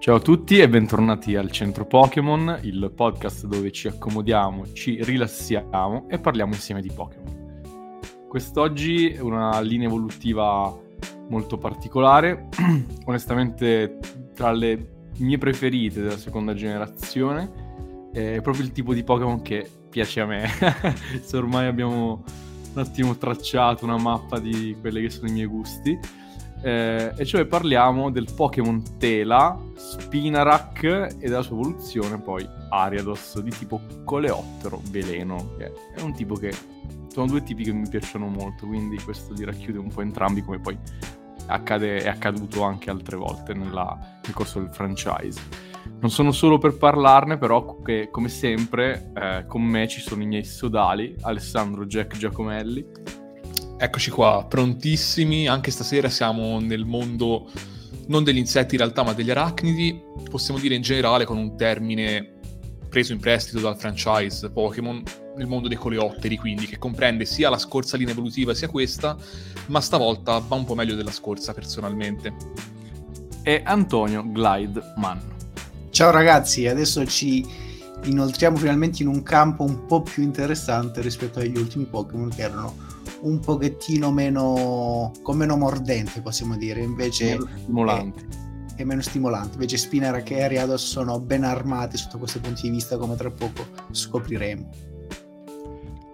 Ciao a tutti e bentornati al Centro Pokémon, il podcast dove ci accomodiamo, ci rilassiamo e parliamo insieme di Pokémon. Quest'oggi è una linea evolutiva molto particolare, onestamente tra le mie preferite della seconda generazione, è proprio il tipo di Pokémon che piace a me, se ormai abbiamo un attimo tracciato una mappa di quelli che sono i miei gusti eh, e cioè parliamo del Pokémon Tela, Spinarak e della sua evoluzione poi Ariados di tipo Coleottero Veleno, che è un tipo che sono due tipi che mi piacciono molto, quindi questo li racchiude un po' entrambi come poi accade, è accaduto anche altre volte nella, nel corso del franchise. Non sono solo per parlarne, però, che come sempre eh, con me ci sono i miei sodali, Alessandro Jack Giacomelli Eccoci qua, prontissimi. Anche stasera siamo nel mondo non degli insetti in realtà, ma degli arachnidi. Possiamo dire in generale con un termine preso in prestito dal franchise Pokémon, nel mondo dei coleotteri, quindi che comprende sia la scorsa linea evolutiva sia questa, ma stavolta va un po' meglio della scorsa personalmente. E Antonio Glide Man. Ciao ragazzi, adesso ci inoltriamo finalmente in un campo un po' più interessante rispetto agli ultimi Pokémon che erano un pochettino meno con meno mordente possiamo dire invece meno stimolanti è, è, meno stimolante. Invece Spinner e Ariados sono ben armati sotto questo punto di vista come tra poco scopriremo.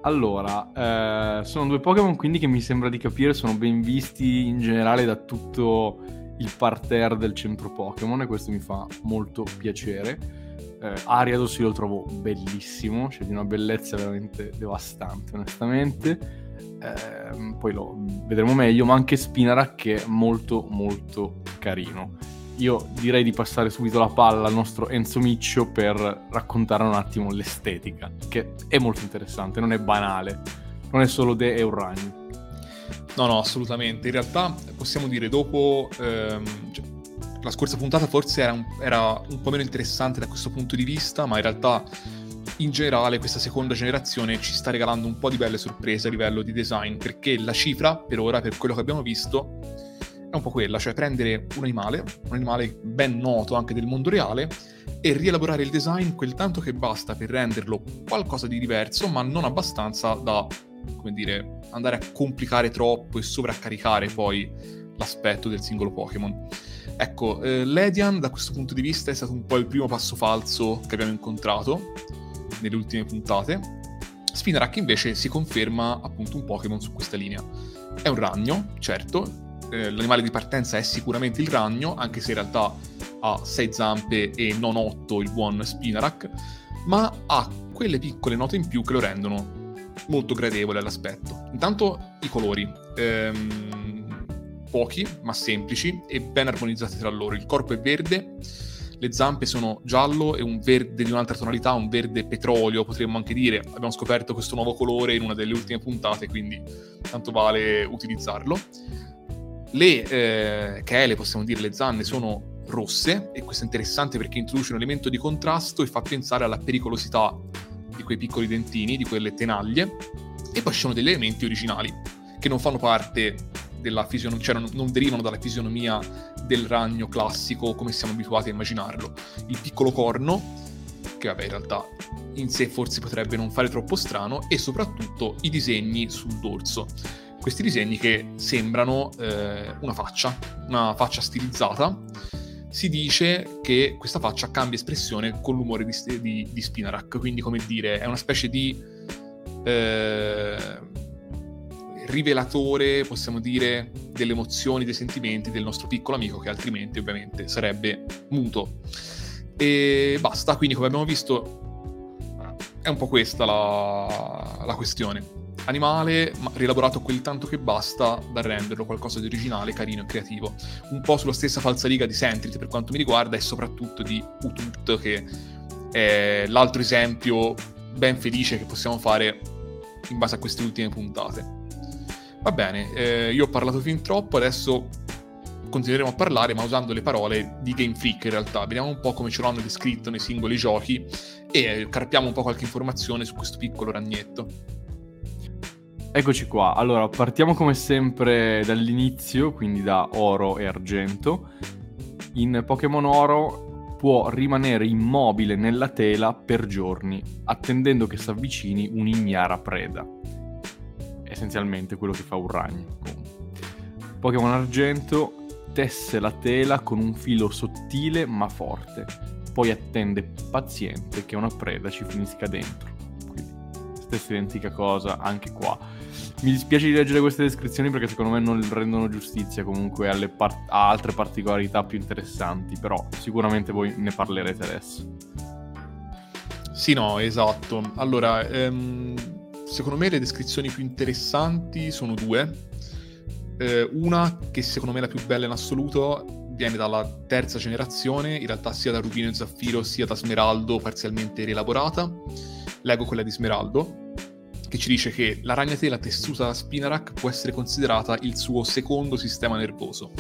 Allora eh, sono due Pokémon quindi che mi sembra di capire sono ben visti in generale da tutto il parterre del centro Pokémon e questo mi fa molto piacere. Eh, Ariados io lo trovo bellissimo, cioè di una bellezza veramente devastante, onestamente eh, poi lo vedremo meglio, ma anche Spinarak che è molto molto carino. Io direi di passare subito la palla al nostro Enzo Miccio per raccontare un attimo l'estetica, che è molto interessante, non è banale, non è solo De e. No, no, assolutamente. In realtà possiamo dire dopo... Ehm, cioè, la scorsa puntata forse era un, era un po' meno interessante da questo punto di vista, ma in realtà in generale questa seconda generazione ci sta regalando un po' di belle sorprese a livello di design, perché la cifra, per ora, per quello che abbiamo visto, è un po' quella, cioè prendere un animale, un animale ben noto anche del mondo reale, e rielaborare il design quel tanto che basta per renderlo qualcosa di diverso, ma non abbastanza da, come dire, andare a complicare troppo e sovraccaricare poi l'aspetto del singolo Pokémon. Ecco, eh, Ledian da questo punto di vista è stato un po' il primo passo falso che abbiamo incontrato, nelle ultime puntate. Spinarak invece si conferma appunto un Pokémon su questa linea. È un ragno, certo, eh, l'animale di partenza è sicuramente il ragno, anche se in realtà ha 6 zampe e non 8 il buon Spinarak, ma ha quelle piccole note in più che lo rendono molto gradevole all'aspetto. Intanto i colori, ehm, pochi ma semplici e ben armonizzati tra loro. Il corpo è verde, le zampe sono giallo e un verde di un'altra tonalità, un verde petrolio potremmo anche dire. Abbiamo scoperto questo nuovo colore in una delle ultime puntate, quindi tanto vale utilizzarlo. Le eh, chele, possiamo dire le zanne, sono rosse e questo è interessante perché introduce un elemento di contrasto e fa pensare alla pericolosità di quei piccoli dentini, di quelle tenaglie. E poi ci sono degli elementi originali che non fanno parte della fisionomia, cioè non, non, derivano dalla fisionomia del ragno classico come siamo abituati a immaginarlo. Il piccolo corno, che vabbè in realtà in sé forse potrebbe non fare troppo strano, e soprattutto i disegni sul dorso. Questi disegni che sembrano eh, una faccia, una faccia stilizzata. Si dice che questa faccia cambia espressione con l'umore di, di, di Spinarak, quindi come dire, è una specie di... Eh, rivelatore, possiamo dire, delle emozioni, dei sentimenti del nostro piccolo amico che altrimenti ovviamente sarebbe muto. E basta, quindi come abbiamo visto è un po' questa la, la questione. Animale, ma rielaborato quel tanto che basta da renderlo qualcosa di originale, carino e creativo. Un po' sulla stessa falsariga di Sentrit per quanto mi riguarda e soprattutto di Utut che è l'altro esempio ben felice che possiamo fare in base a queste ultime puntate. Va bene, eh, io ho parlato fin troppo, adesso continueremo a parlare, ma usando le parole di Game Freak in realtà. Vediamo un po' come ce l'hanno descritto nei singoli giochi e carpiamo un po' qualche informazione su questo piccolo ragnetto. Eccoci qua, allora partiamo come sempre dall'inizio, quindi da oro e argento. In Pokémon Oro può rimanere immobile nella tela per giorni, attendendo che si avvicini un'ignara preda. Essenzialmente quello che fa un ragno. Pokémon Argento tesse la tela con un filo sottile ma forte, poi attende paziente che una preda ci finisca dentro. Quindi, stessa identica cosa anche qua mi dispiace di leggere queste descrizioni perché secondo me non rendono giustizia comunque par- a altre particolarità più interessanti, però sicuramente voi ne parlerete adesso. Sì, no, esatto. Allora, ehm, secondo me le descrizioni più interessanti sono due. Eh, una, che secondo me è la più bella in assoluto, viene dalla terza generazione, in realtà sia da Rubino e Zaffiro sia da Smeraldo parzialmente rielaborata. Leggo quella di Smeraldo che ci dice che la ragnatela tessuta da Spinarak può essere considerata il suo secondo sistema nervoso,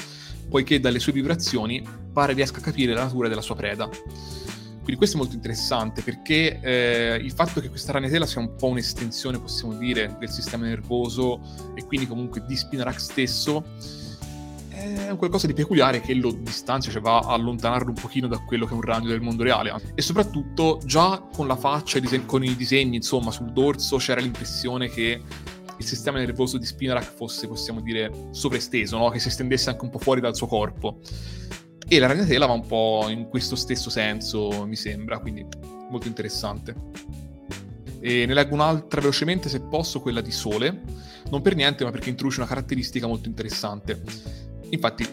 poiché dalle sue vibrazioni pare riesca a capire la natura della sua preda. Quindi questo è molto interessante perché eh, il fatto che questa ragnatela sia un po' un'estensione, possiamo dire, del sistema nervoso e quindi comunque di Spinarak stesso, è un qualcosa di peculiare che lo distanzia, cioè va a allontanarlo un pochino da quello che è un ragno del mondo reale. E soprattutto già con la faccia, con i disegni, insomma, sul dorso c'era l'impressione che il sistema nervoso di Spinarak fosse, possiamo dire, sovraesteso, no? che si estendesse anche un po' fuori dal suo corpo. E la ragnatela va un po' in questo stesso senso, mi sembra, quindi molto interessante. E ne leggo un'altra velocemente, se posso, quella di Sole. Non per niente, ma perché introduce una caratteristica molto interessante. Infatti,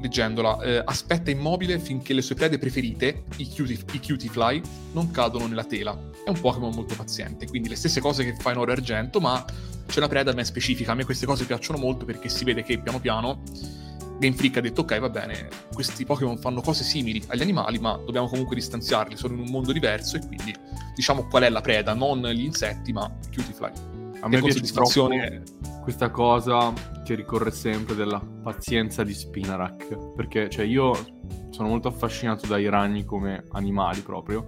leggendola, eh, aspetta immobile finché le sue prede preferite, i cutie, i cutie fly, non cadono nella tela. È un Pokémon molto paziente, quindi le stesse cose che fa in oro e argento, ma c'è una preda ben specifica. A me queste cose piacciono molto perché si vede che piano piano Game Freak ha detto ok va bene, questi Pokémon fanno cose simili agli animali, ma dobbiamo comunque distanziarli, sono in un mondo diverso e quindi diciamo qual è la preda, non gli insetti, ma cutie fly. A me piace troppo questa cosa che ricorre sempre della pazienza di Spinarak, perché cioè, io sono molto affascinato dai ragni come animali proprio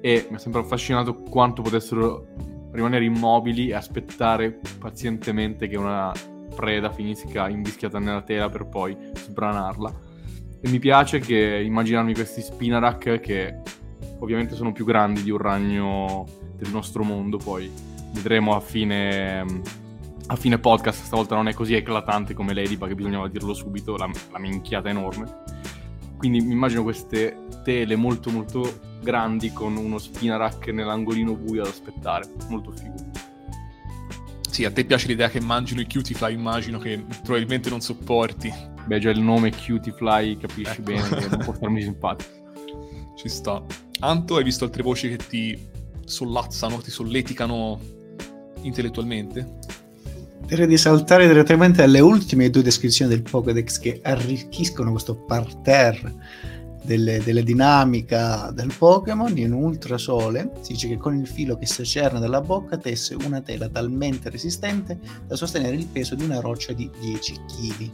e mi ha sempre affascinato quanto potessero rimanere immobili e aspettare pazientemente che una preda finisca invischiata nella tela per poi sbranarla. E mi piace che immaginarmi questi Spinarak che ovviamente sono più grandi di un ragno del nostro mondo poi vedremo a fine, a fine podcast, stavolta non è così eclatante come Ladybug, bisognava dirlo subito, la, la minchiata enorme. Quindi mi immagino queste tele molto molto grandi con uno spinarak nell'angolino buio ad aspettare, molto figo. Sì, a te piace l'idea che mangino i cutie fly, immagino che probabilmente non sopporti. Beh, già il nome cutie fly capisci ecco. bene che non può farmi simpatico. Ci sta. Anto, hai visto altre voci che ti sollazzano, ti solleticano intellettualmente? Direi di saltare direttamente alle ultime due descrizioni del Pokédex che arricchiscono questo parterre delle, delle dinamica del Pokémon in ultrasole. Si dice che con il filo che si accerna dalla bocca tesse una tela talmente resistente da sostenere il peso di una roccia di 10 kg.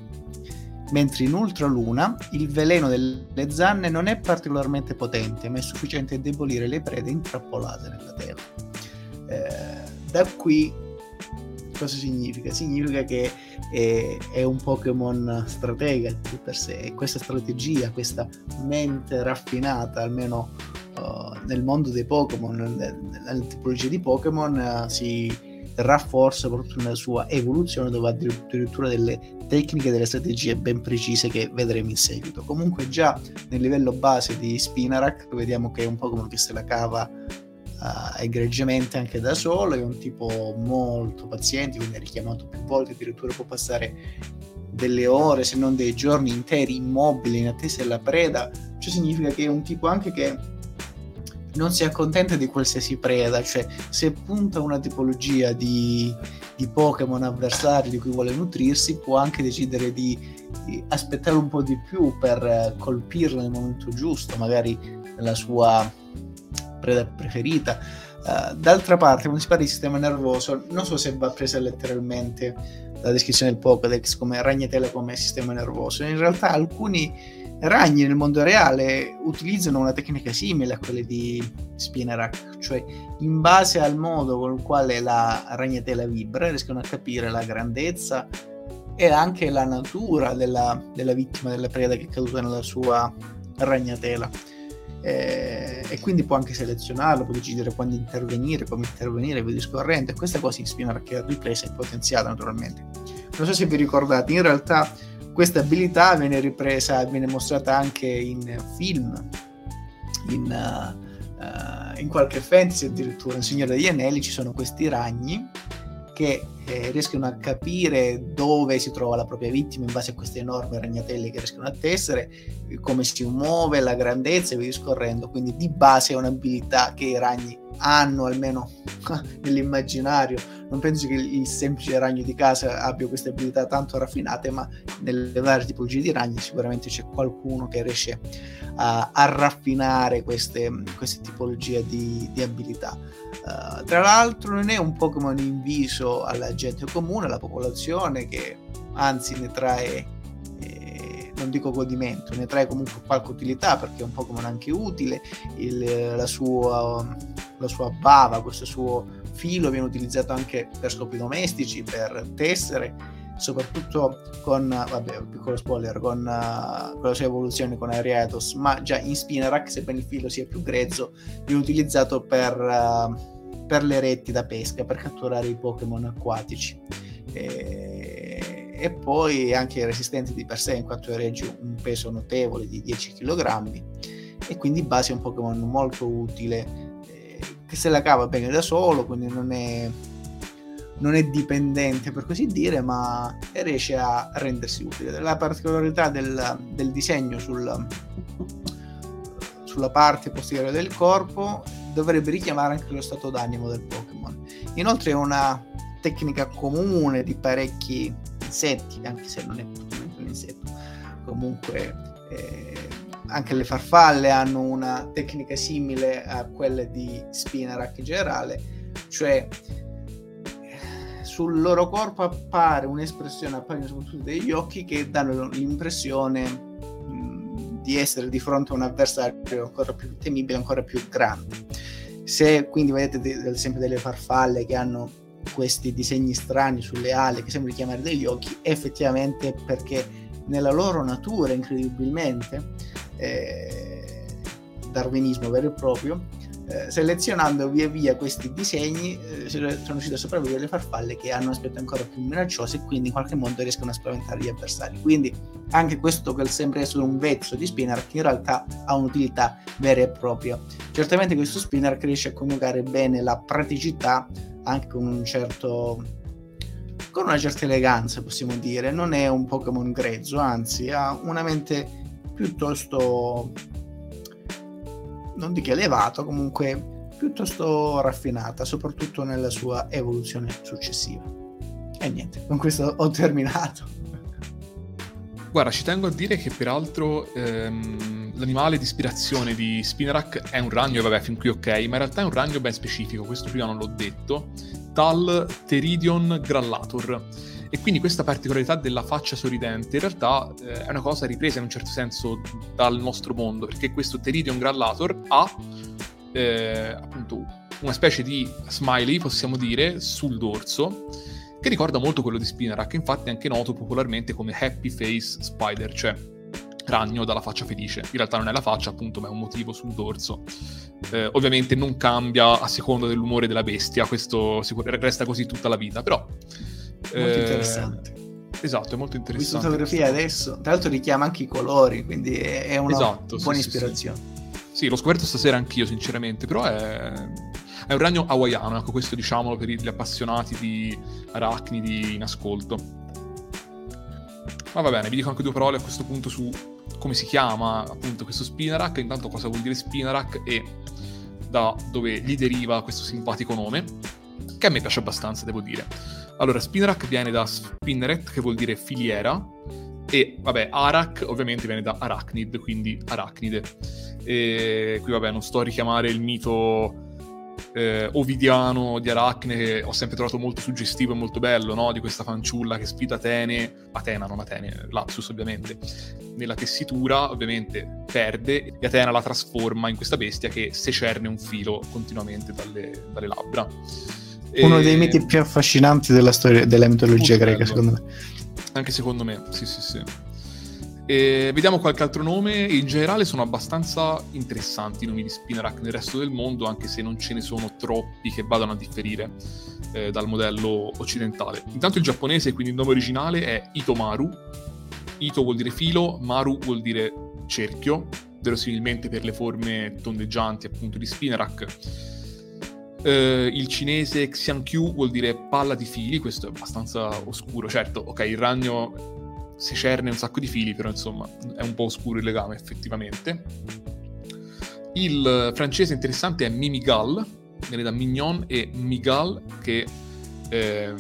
Mentre in ultraluna il veleno delle zanne non è particolarmente potente, ma è sufficiente a debolire le prede intrappolate nella tela. Eh, da qui cosa significa? Significa che è, è un Pokémon stratega di per sé e questa strategia, questa mente raffinata, almeno uh, nel mondo dei Pokémon, nella tipologia di Pokémon, uh, si rafforza proprio nella sua evoluzione dove ha addirittura delle tecniche delle strategie ben precise che vedremo in seguito. Comunque già nel livello base di Spinarak vediamo che è un Pokémon che se la cava uh, egregiamente anche da solo, è un tipo molto paziente, è richiamato più volte, addirittura può passare delle ore, se non dei giorni interi immobile in attesa della preda, ciò significa che è un tipo anche che non si accontenta di qualsiasi preda, cioè se punta una tipologia di, di Pokémon avversari di cui vuole nutrirsi, può anche decidere di, di aspettare un po' di più per colpirlo nel momento giusto, magari nella sua preda preferita. Uh, d'altra parte, quando si parla di sistema nervoso, non so se va presa letteralmente la descrizione del Pokédex come ragnatela come sistema nervoso. In realtà alcuni ragni nel mondo reale utilizzano una tecnica simile a quella di Spinarak, cioè in base al modo con il quale la ragnatela vibra riescono a capire la grandezza e anche la natura della, della vittima della preda che è caduta nella sua ragnatela eh, e quindi può anche selezionarlo, può decidere quando intervenire, come intervenire, via discorrendo e questa cosa in Spinner che è ripresa e potenziata naturalmente. Non so se vi ricordate, in realtà questa abilità viene ripresa, viene mostrata anche in film, in, uh, uh, in qualche fantasy addirittura, in Signore degli Anelli ci sono questi ragni che eh, riescono a capire dove si trova la propria vittima in base a queste enormi ragnatele che riescono a tessere, come si muove, la grandezza e via discorrendo. Quindi di base è un'abilità che i ragni hanno almeno nell'immaginario. Non penso che il semplice ragno di casa abbia queste abilità tanto raffinate, ma nelle varie tipologie di ragni sicuramente c'è qualcuno che riesce a, a raffinare queste, queste tipologie di, di abilità. Uh, tra l'altro non è un Pokémon inviso alla gente comune, alla popolazione, che anzi ne trae, eh, non dico godimento, ne trae comunque qualche utilità perché è un Pokémon anche utile, il, la, sua, la sua bava, questo suo filo viene utilizzato anche per scopi domestici, per tessere soprattutto con, vabbè, un piccolo spoiler, con, con, la sua evoluzione con Ariatos, ma già in Spinarak, sebbene il filo sia più grezzo, viene utilizzato per, uh, per le reti da pesca, per catturare i Pokémon acquatici. E, e poi anche resistente di per sé, in quanto regge un peso notevole di 10 kg, e quindi base è un Pokémon molto utile, eh, che se la cava bene da solo, quindi non è non è dipendente per così dire, ma riesce a rendersi utile. La particolarità del, del disegno sul, sulla parte posteriore del corpo dovrebbe richiamare anche lo stato d'animo del Pokémon. Inoltre è una tecnica comune di parecchi insetti, anche se non è propriamente un insetto. Comunque eh, anche le farfalle hanno una tecnica simile a quella di Spinarak in generale, cioè sul loro corpo appare un'espressione, appaiono soprattutto degli occhi che danno l'impressione di essere di fronte a un avversario ancora più temibile, ancora più grande. Se quindi vedete ad esempio delle farfalle che hanno questi disegni strani sulle ali che sembrano richiamare degli occhi, effettivamente perché nella loro natura incredibilmente eh, darwinismo vero e proprio eh, selezionando via via questi disegni eh, sono riuscito a sopravvivere le farfalle che hanno aspetto ancora più minaccioso e quindi in qualche modo riescono a spaventare gli avversari. Quindi anche questo che sembra essere un vezzo di spinner in realtà ha un'utilità vera e propria. Certamente questo spinner riesce a coniugare bene la praticità anche con un certo con una certa eleganza possiamo dire. Non è un Pokémon grezzo anzi ha una mente piuttosto non dico elevato, comunque piuttosto raffinata, soprattutto nella sua evoluzione successiva. E niente, con questo ho terminato. Guarda, ci tengo a dire che peraltro ehm, l'animale di ispirazione di Spinarak è un ragno, vabbè, fin qui ok, ma in realtà è un ragno ben specifico, questo prima non l'ho detto, tal Teridion grallator e quindi questa particolarità della faccia sorridente in realtà eh, è una cosa ripresa in un certo senso dal nostro mondo, perché questo Teridion Grallator ha eh, appunto una specie di smiley, possiamo dire, sul dorso, che ricorda molto quello di Spinarak, infatti è anche noto popolarmente come Happy Face Spider, cioè ragno dalla faccia felice. In realtà non è la faccia, appunto, ma è un motivo sul dorso. Eh, ovviamente non cambia a seconda dell'umore della bestia, questo resta così tutta la vita, però molto eh, interessante. Esatto, è molto interessante. Questa fotografia adesso, tra l'altro richiama anche i colori, quindi è una esatto, buona sì, ispirazione. Sì, sì. sì, l'ho scoperto stasera anch'io, sinceramente, però è, è un ragno hawaiano, ecco questo diciamolo per gli appassionati di arachnidi in ascolto. Ma va bene, vi dico anche due parole a questo punto su come si chiama appunto questo Spinarak, intanto cosa vuol dire Spinarak e da dove gli deriva questo simpatico nome, che a me piace abbastanza, devo dire. Allora, Spinrack viene da Spinneret, che vuol dire filiera, e vabbè, Arak ovviamente viene da Arachnid, quindi arachnide. E qui vabbè, non sto a richiamare il mito eh, ovidiano di Aracne che ho sempre trovato molto suggestivo e molto bello, no? Di questa fanciulla che sfida Atene, Atena, non Atene, Lapsus ovviamente, nella tessitura, ovviamente perde e Atena la trasforma in questa bestia che secerne un filo continuamente dalle, dalle labbra. Uno e... dei miti più affascinanti della storia della mitologia greca, secondo me. Anche secondo me, sì, sì, sì. E vediamo qualche altro nome. In generale sono abbastanza interessanti i nomi di Spinarak nel resto del mondo, anche se non ce ne sono troppi che vadano a differire eh, dal modello occidentale. Intanto il giapponese, quindi il nome originale è Itomaru. Ito vuol dire filo, Maru vuol dire cerchio, verosimilmente per le forme tondeggianti appunto di Spinarak. Eh, il cinese Xiankyu vuol dire palla di fili, questo è abbastanza oscuro. Certo, ok, il ragno si cerne un sacco di fili, però insomma è un po' oscuro il legame effettivamente. Il francese interessante è Mimigal, viene da Mignon e Migal, che eh,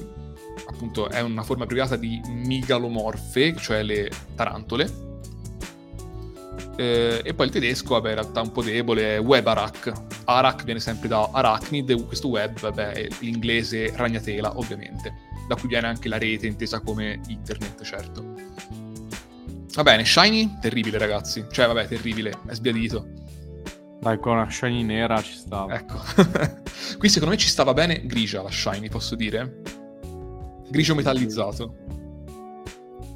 appunto è una forma abbreviata di migalomorfe, cioè le tarantole. Eh, e poi il tedesco, vabbè, in realtà un po' debole, è Webarak. Arak viene sempre da arachnid, questo web, vabbè, è l'inglese ragnatela, ovviamente. Da cui viene anche la rete, intesa come internet, certo. Va bene, Shiny, terribile ragazzi. Cioè, vabbè, terribile, è sbiadito. Dai, con una Shiny nera ci stava. Ecco. Qui secondo me ci stava bene grigia la Shiny, posso dire? Grigio metallizzato.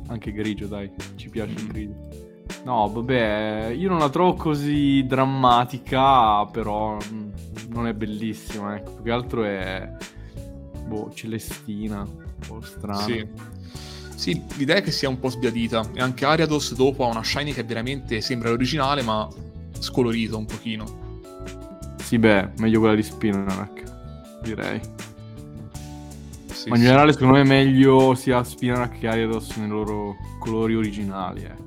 Anche grigio, dai, ci piace il grigio. No, vabbè, io non la trovo così drammatica, però mm, non è bellissima, ecco. Più che altro è... Boh, celestina, un po' strana. Sì. Sì, l'idea è che sia un po' sbiadita. E anche Ariados dopo ha una shiny che veramente sembra l'originale, ma scolorito un pochino. Sì, beh, meglio quella di Spinarak, direi. Sì, ma in generale, secondo me, è meglio sia Spinarak che Ariados nei loro colori originali, ecco.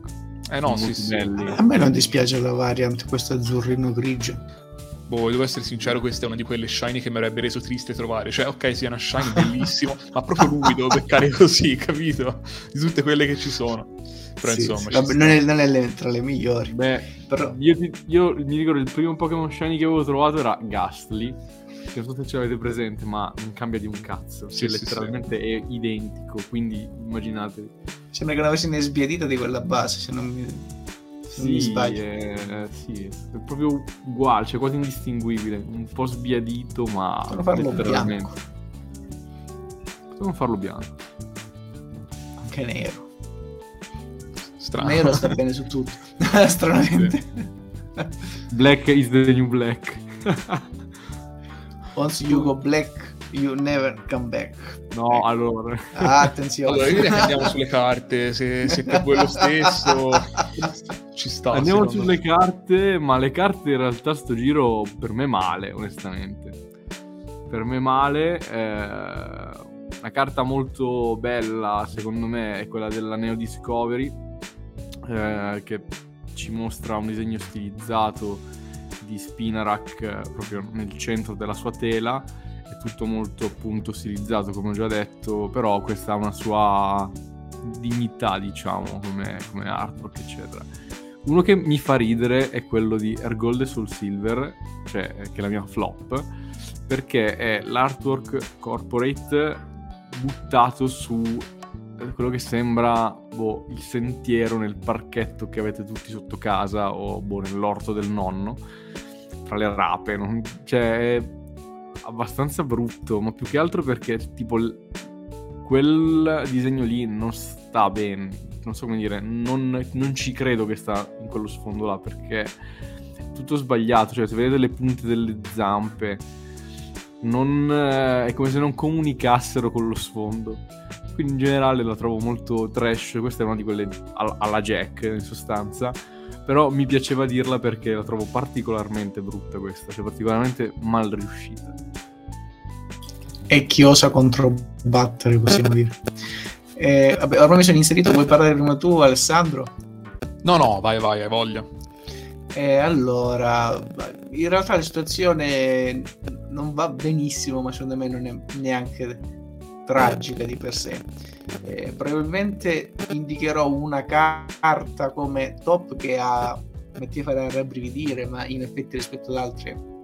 Eh no, sì, sì. A me non dispiace la variant, questo azzurrino grigio boh, devo essere sincero, questa è una di quelle shiny che mi avrebbe reso triste trovare. Cioè, ok, sì, è una shiny bellissimo, ma proprio lui devo beccare così, capito? Di tutte quelle che ci sono. Però sì, insomma, sì. Vabbè, non, è, non, è, le, tra le migliori. Beh, però... io, io, mi ricordo il primo Pokémon shiny che avevo trovato era Ghastly. Che non so se ce l'avete presente, ma non cambia di un cazzo. Sì, cioè, letteralmente è identico. Quindi immaginatevi. Sembra che l'avessi ne sbiadita di quella base, se non mi sì, è, sì, è proprio uguale, cioè quasi indistinguibile, un po' sbiadito, ma Potremmo farlo bianco. Potremmo farlo bianco. Anche nero. Strano. Nero sta bene su tutto. Stranamente. Black is the new black. Once you go black, You never come back. No, ecco. allora. Ah, attenzione. Allora, io direi che andiamo sulle carte, se, se per quello stesso ci sta. Andiamo sulle me. carte, ma le carte in realtà sto giro per me male, onestamente. Per me male. Eh, una carta molto bella, secondo me, è quella della Neo Discovery, eh, che ci mostra un disegno stilizzato di Spinarak eh, proprio nel centro della sua tela è tutto molto appunto stilizzato come ho già detto, però questa ha una sua dignità diciamo come, come artwork eccetera. Uno che mi fa ridere è quello di Ergold Soul Silver, cioè che è la mia flop, perché è l'artwork corporate buttato su quello che sembra boh, il sentiero nel parchetto che avete tutti sotto casa o boh, nell'orto del nonno, fra le rape. Non... Cioè, abbastanza brutto, ma più che altro perché tipo quel disegno lì non sta bene, non so come dire, non, non ci credo che sta in quello sfondo là perché è tutto sbagliato, cioè se vedete le punte delle zampe non, eh, è come se non comunicassero con lo sfondo. Quindi in generale la trovo molto trash, questa è una di quelle alla Jack in sostanza però mi piaceva dirla perché la trovo particolarmente brutta questa, cioè particolarmente mal riuscita. E chi osa controbattere, possiamo dire. Eh, vabbè, ormai mi sono inserito, vuoi parlare prima tu Alessandro? No, no, vai, vai, hai voglia. Eh, allora, in realtà la situazione non va benissimo, ma secondo me non è neanche tragica di per sé. Eh, probabilmente indicherò una carta come top che ha metti a fare rabbrividire, ma in effetti rispetto ad altre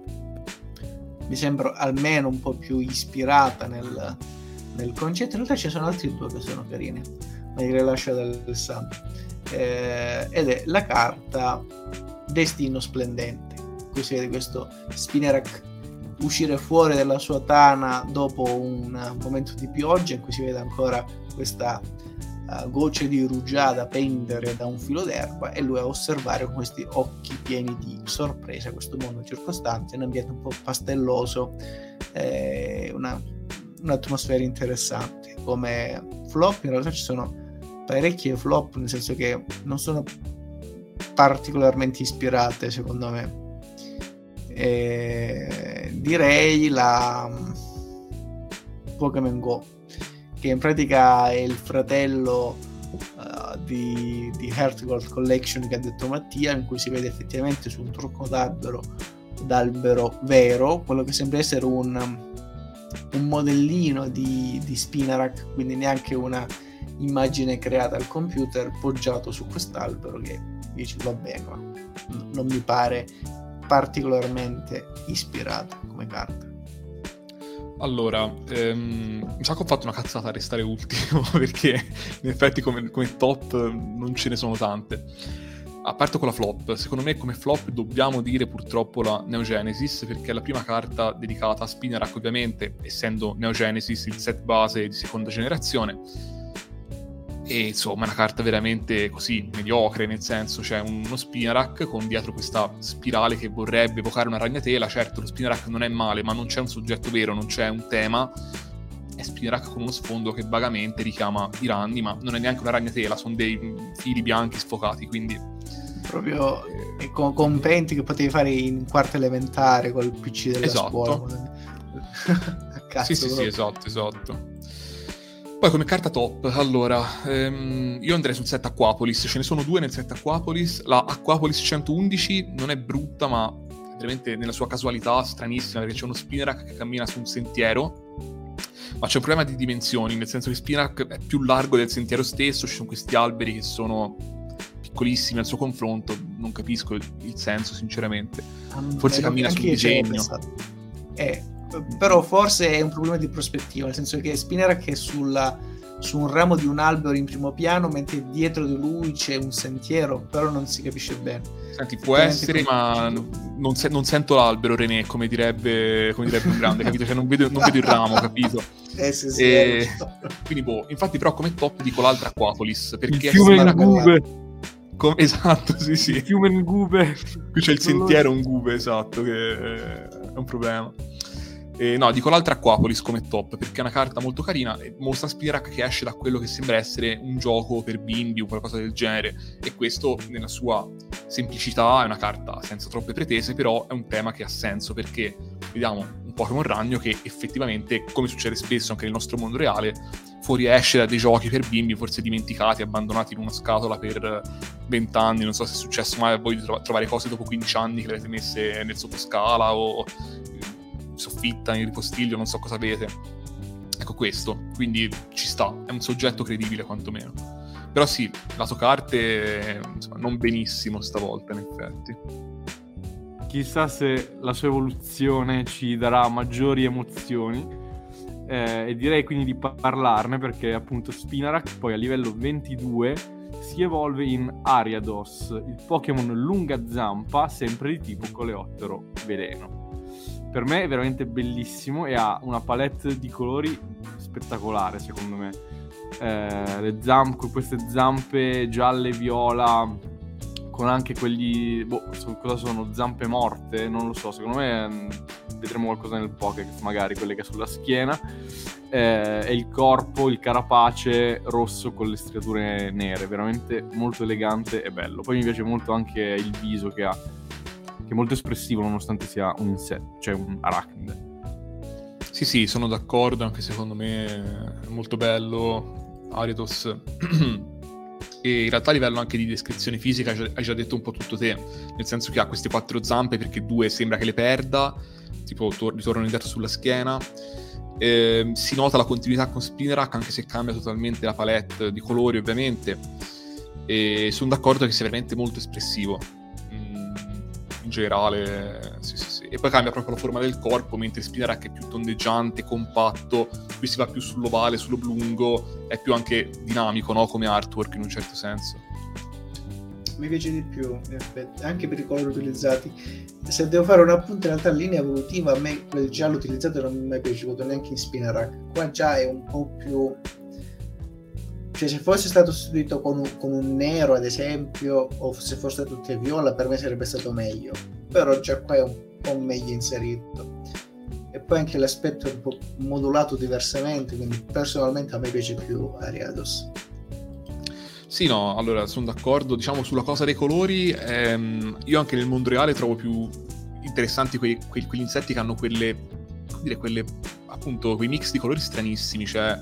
mi sembra almeno un po' più ispirata nel, nel concetto. In realtà ci sono altri due che sono carini, ma li rilascio ad Alessandro. Eh, ed è la carta Destino Splendente. Si vede questo Spinarak uscire fuori dalla sua tana dopo un momento di pioggia in cui si vede ancora questa uh, gocce di rugiada pendere da un filo d'erba e lui a osservare con questi occhi pieni di sorpresa questo mondo circostante, un ambiente un po' pastelloso, eh, una, un'atmosfera interessante. Come flop in realtà ci sono parecchie flop, nel senso che non sono particolarmente ispirate secondo me. E direi la Pokémon Go che in pratica è il fratello uh, di, di Heartgold Collection che ha detto Mattia, in cui si vede effettivamente su un trucco d'albero, d'albero vero, quello che sembra essere un, un modellino di, di Spinarak, quindi neanche una immagine creata al computer poggiato su quest'albero che dice va bene, ma non mi pare particolarmente ispirata come carta. Allora, ehm, mi sa che ho fatto una cazzata a restare ultimo perché in effetti come, come, top non ce ne sono tante. A parte con la flop, secondo me come flop dobbiamo dire purtroppo la Neogenesis perché è la prima carta dedicata a Spinarak ovviamente, essendo Neogenesis il set base di seconda generazione e insomma è una carta veramente così mediocre nel senso c'è uno Spinarak con dietro questa spirale che vorrebbe evocare una ragnatela. Certo lo Spinarak non è male ma non c'è un soggetto vero non c'è un tema. È Spinarak con uno sfondo che vagamente richiama i ranni ma non è neanche una ragnatela sono dei fili bianchi sfocati quindi proprio eh, con, con penti che potevi fare in quarta elementare col PC della esatto. scuola. Cazzo, sì sì sì esatto esatto poi come carta top, allora, ehm, io andrei sul set Aquapolis, ce ne sono due nel set Aquapolis, la Aquapolis 111 non è brutta ma veramente nella sua casualità stranissima perché c'è uno Spinarak che cammina su un sentiero, ma c'è un problema di dimensioni, nel senso che Spinarak è più largo del sentiero stesso, ci sono questi alberi che sono piccolissimi al suo confronto, non capisco il, il senso sinceramente, forse eh, cammina sul disegno. Eh, però forse è un problema di prospettiva, nel senso che Spinarak è sulla, su un ramo di un albero in primo piano, mentre dietro di lui c'è un sentiero, però non si capisce bene. Senti, può essere, ma non, se- non, sento l'albero, René, come direbbe, come direbbe un grande, capito? Cioè, non vedo, non vedo il ramo, capito? Eh sì, sì. E... Quindi, boh, infatti, però, come top dico l'altra Aquapolis, perché il fiume Ngube. Com- esatto, sì, sì. Il fiume Ngube. Qui c'è il sentiero Ngube, esatto, che è un problema. Eh, no, dico l'altra Aquapolis come top perché è una carta molto carina e mostra Spirac che esce da quello che sembra essere un gioco per bimbi o qualcosa del genere. E questo nella sua semplicità è una carta senza troppe pretese però è un tema che ha senso perché vediamo un Pokémon ragno che effettivamente come succede spesso anche nel nostro mondo reale fuoriesce da dei giochi per bimbi forse dimenticati, abbandonati in una scatola per vent'anni, non so se è successo mai a voi di trovare cose dopo 15 anni che le avete messe nel sottoscala o soffitta, in ripostiglio, non so cosa avete. Ecco questo, quindi ci sta, è un soggetto credibile quantomeno. Però sì, lato carte insomma, non benissimo stavolta in effetti. Chissà se la sua evoluzione ci darà maggiori emozioni. Eh, e direi quindi di parlarne perché appunto Spinarak poi a livello 22 si evolve in Ariados, il Pokémon lunga zampa sempre di tipo coleottero veleno per me è veramente bellissimo e ha una palette di colori spettacolare secondo me. Eh, le zampe, queste zampe gialle viola con anche quelli boh, cosa sono? Zampe morte? Non lo so secondo me mm, vedremo qualcosa nel Pokédex magari quelle che ha sulla schiena. Eh, e il corpo il carapace rosso con le striature nere veramente molto elegante e bello. Poi mi piace molto anche il viso che ha che è molto espressivo nonostante sia un insetto, cioè un arachnide. Sì, sì, sono d'accordo, anche secondo me è molto bello Ariatos. e in realtà a livello anche di descrizione fisica hai già detto un po' tutto te, nel senso che ha queste quattro zampe perché due sembra che le perda, tipo tor- ritornano indietro sulla schiena. Eh, si nota la continuità con Spinarak anche se cambia totalmente la palette di colori ovviamente e sono d'accordo che sia veramente molto espressivo in generale, sì, sì, sì. E poi cambia proprio la forma del corpo, mentre Spinarak è più tondeggiante, compatto, qui si va più sull'ovale, sull'oblungo, è più anche dinamico, no? Come artwork in un certo senso. Mi piace di più, anche per i colori utilizzati. Se devo fare un appunto in realtà in linea evolutiva, a me quel giallo utilizzato non mi è mai piaciuto, neanche in Spinarak. Qua già è un po' più cioè se fosse stato sostituito con un, con un, nero ad esempio o se fosse tutte viola per me sarebbe stato meglio. Però già qua è un po' meglio inserito e poi anche l'aspetto è un po' modulato diversamente quindi personalmente a me piace più Ariados. Sì, no, allora sono d'accordo. Diciamo sulla cosa dei colori, ehm, io anche nel mondo reale trovo più interessanti quei, quei, quegli insetti che hanno quelle, dire, quelle, appunto, quei mix di colori stranissimi, cioè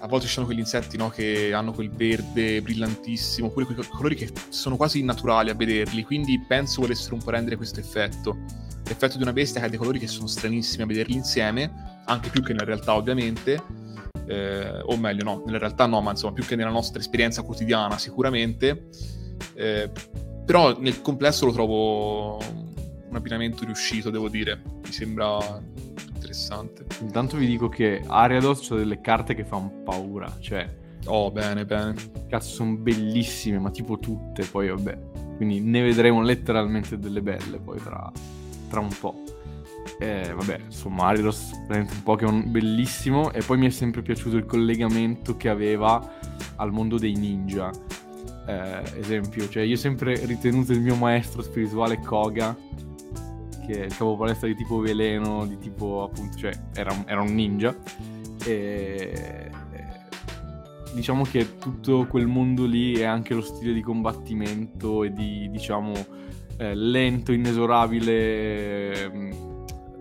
a volte ci sono quegli insetti no, che hanno quel verde brillantissimo, oppure quei colori che sono quasi naturali a vederli, quindi penso volessero un po' rendere questo effetto. L'effetto di una bestia che ha dei colori che sono stranissimi a vederli insieme, anche più che nella realtà ovviamente, eh, o meglio no, nella realtà no, ma insomma più che nella nostra esperienza quotidiana sicuramente, eh, però nel complesso lo trovo un abbinamento riuscito, devo dire, mi sembra interessante. Intanto vi dico che Ariados ha delle carte che fanno paura, cioè... Oh, bene, bene. Cazzo, sono bellissime, ma tipo tutte, poi vabbè. Quindi ne vedremo letteralmente delle belle poi tra, tra un po'. Eh, vabbè, insomma, Aridos è un Pokémon bellissimo e poi mi è sempre piaciuto il collegamento che aveva al mondo dei ninja. Eh, esempio, cioè io ho sempre ritenuto il mio maestro spirituale Koga, che è il capo palestra di tipo veleno, di tipo appunto, cioè era, era un ninja. E diciamo che tutto quel mondo lì è anche lo stile di combattimento e di, diciamo, eh, lento, inesorabile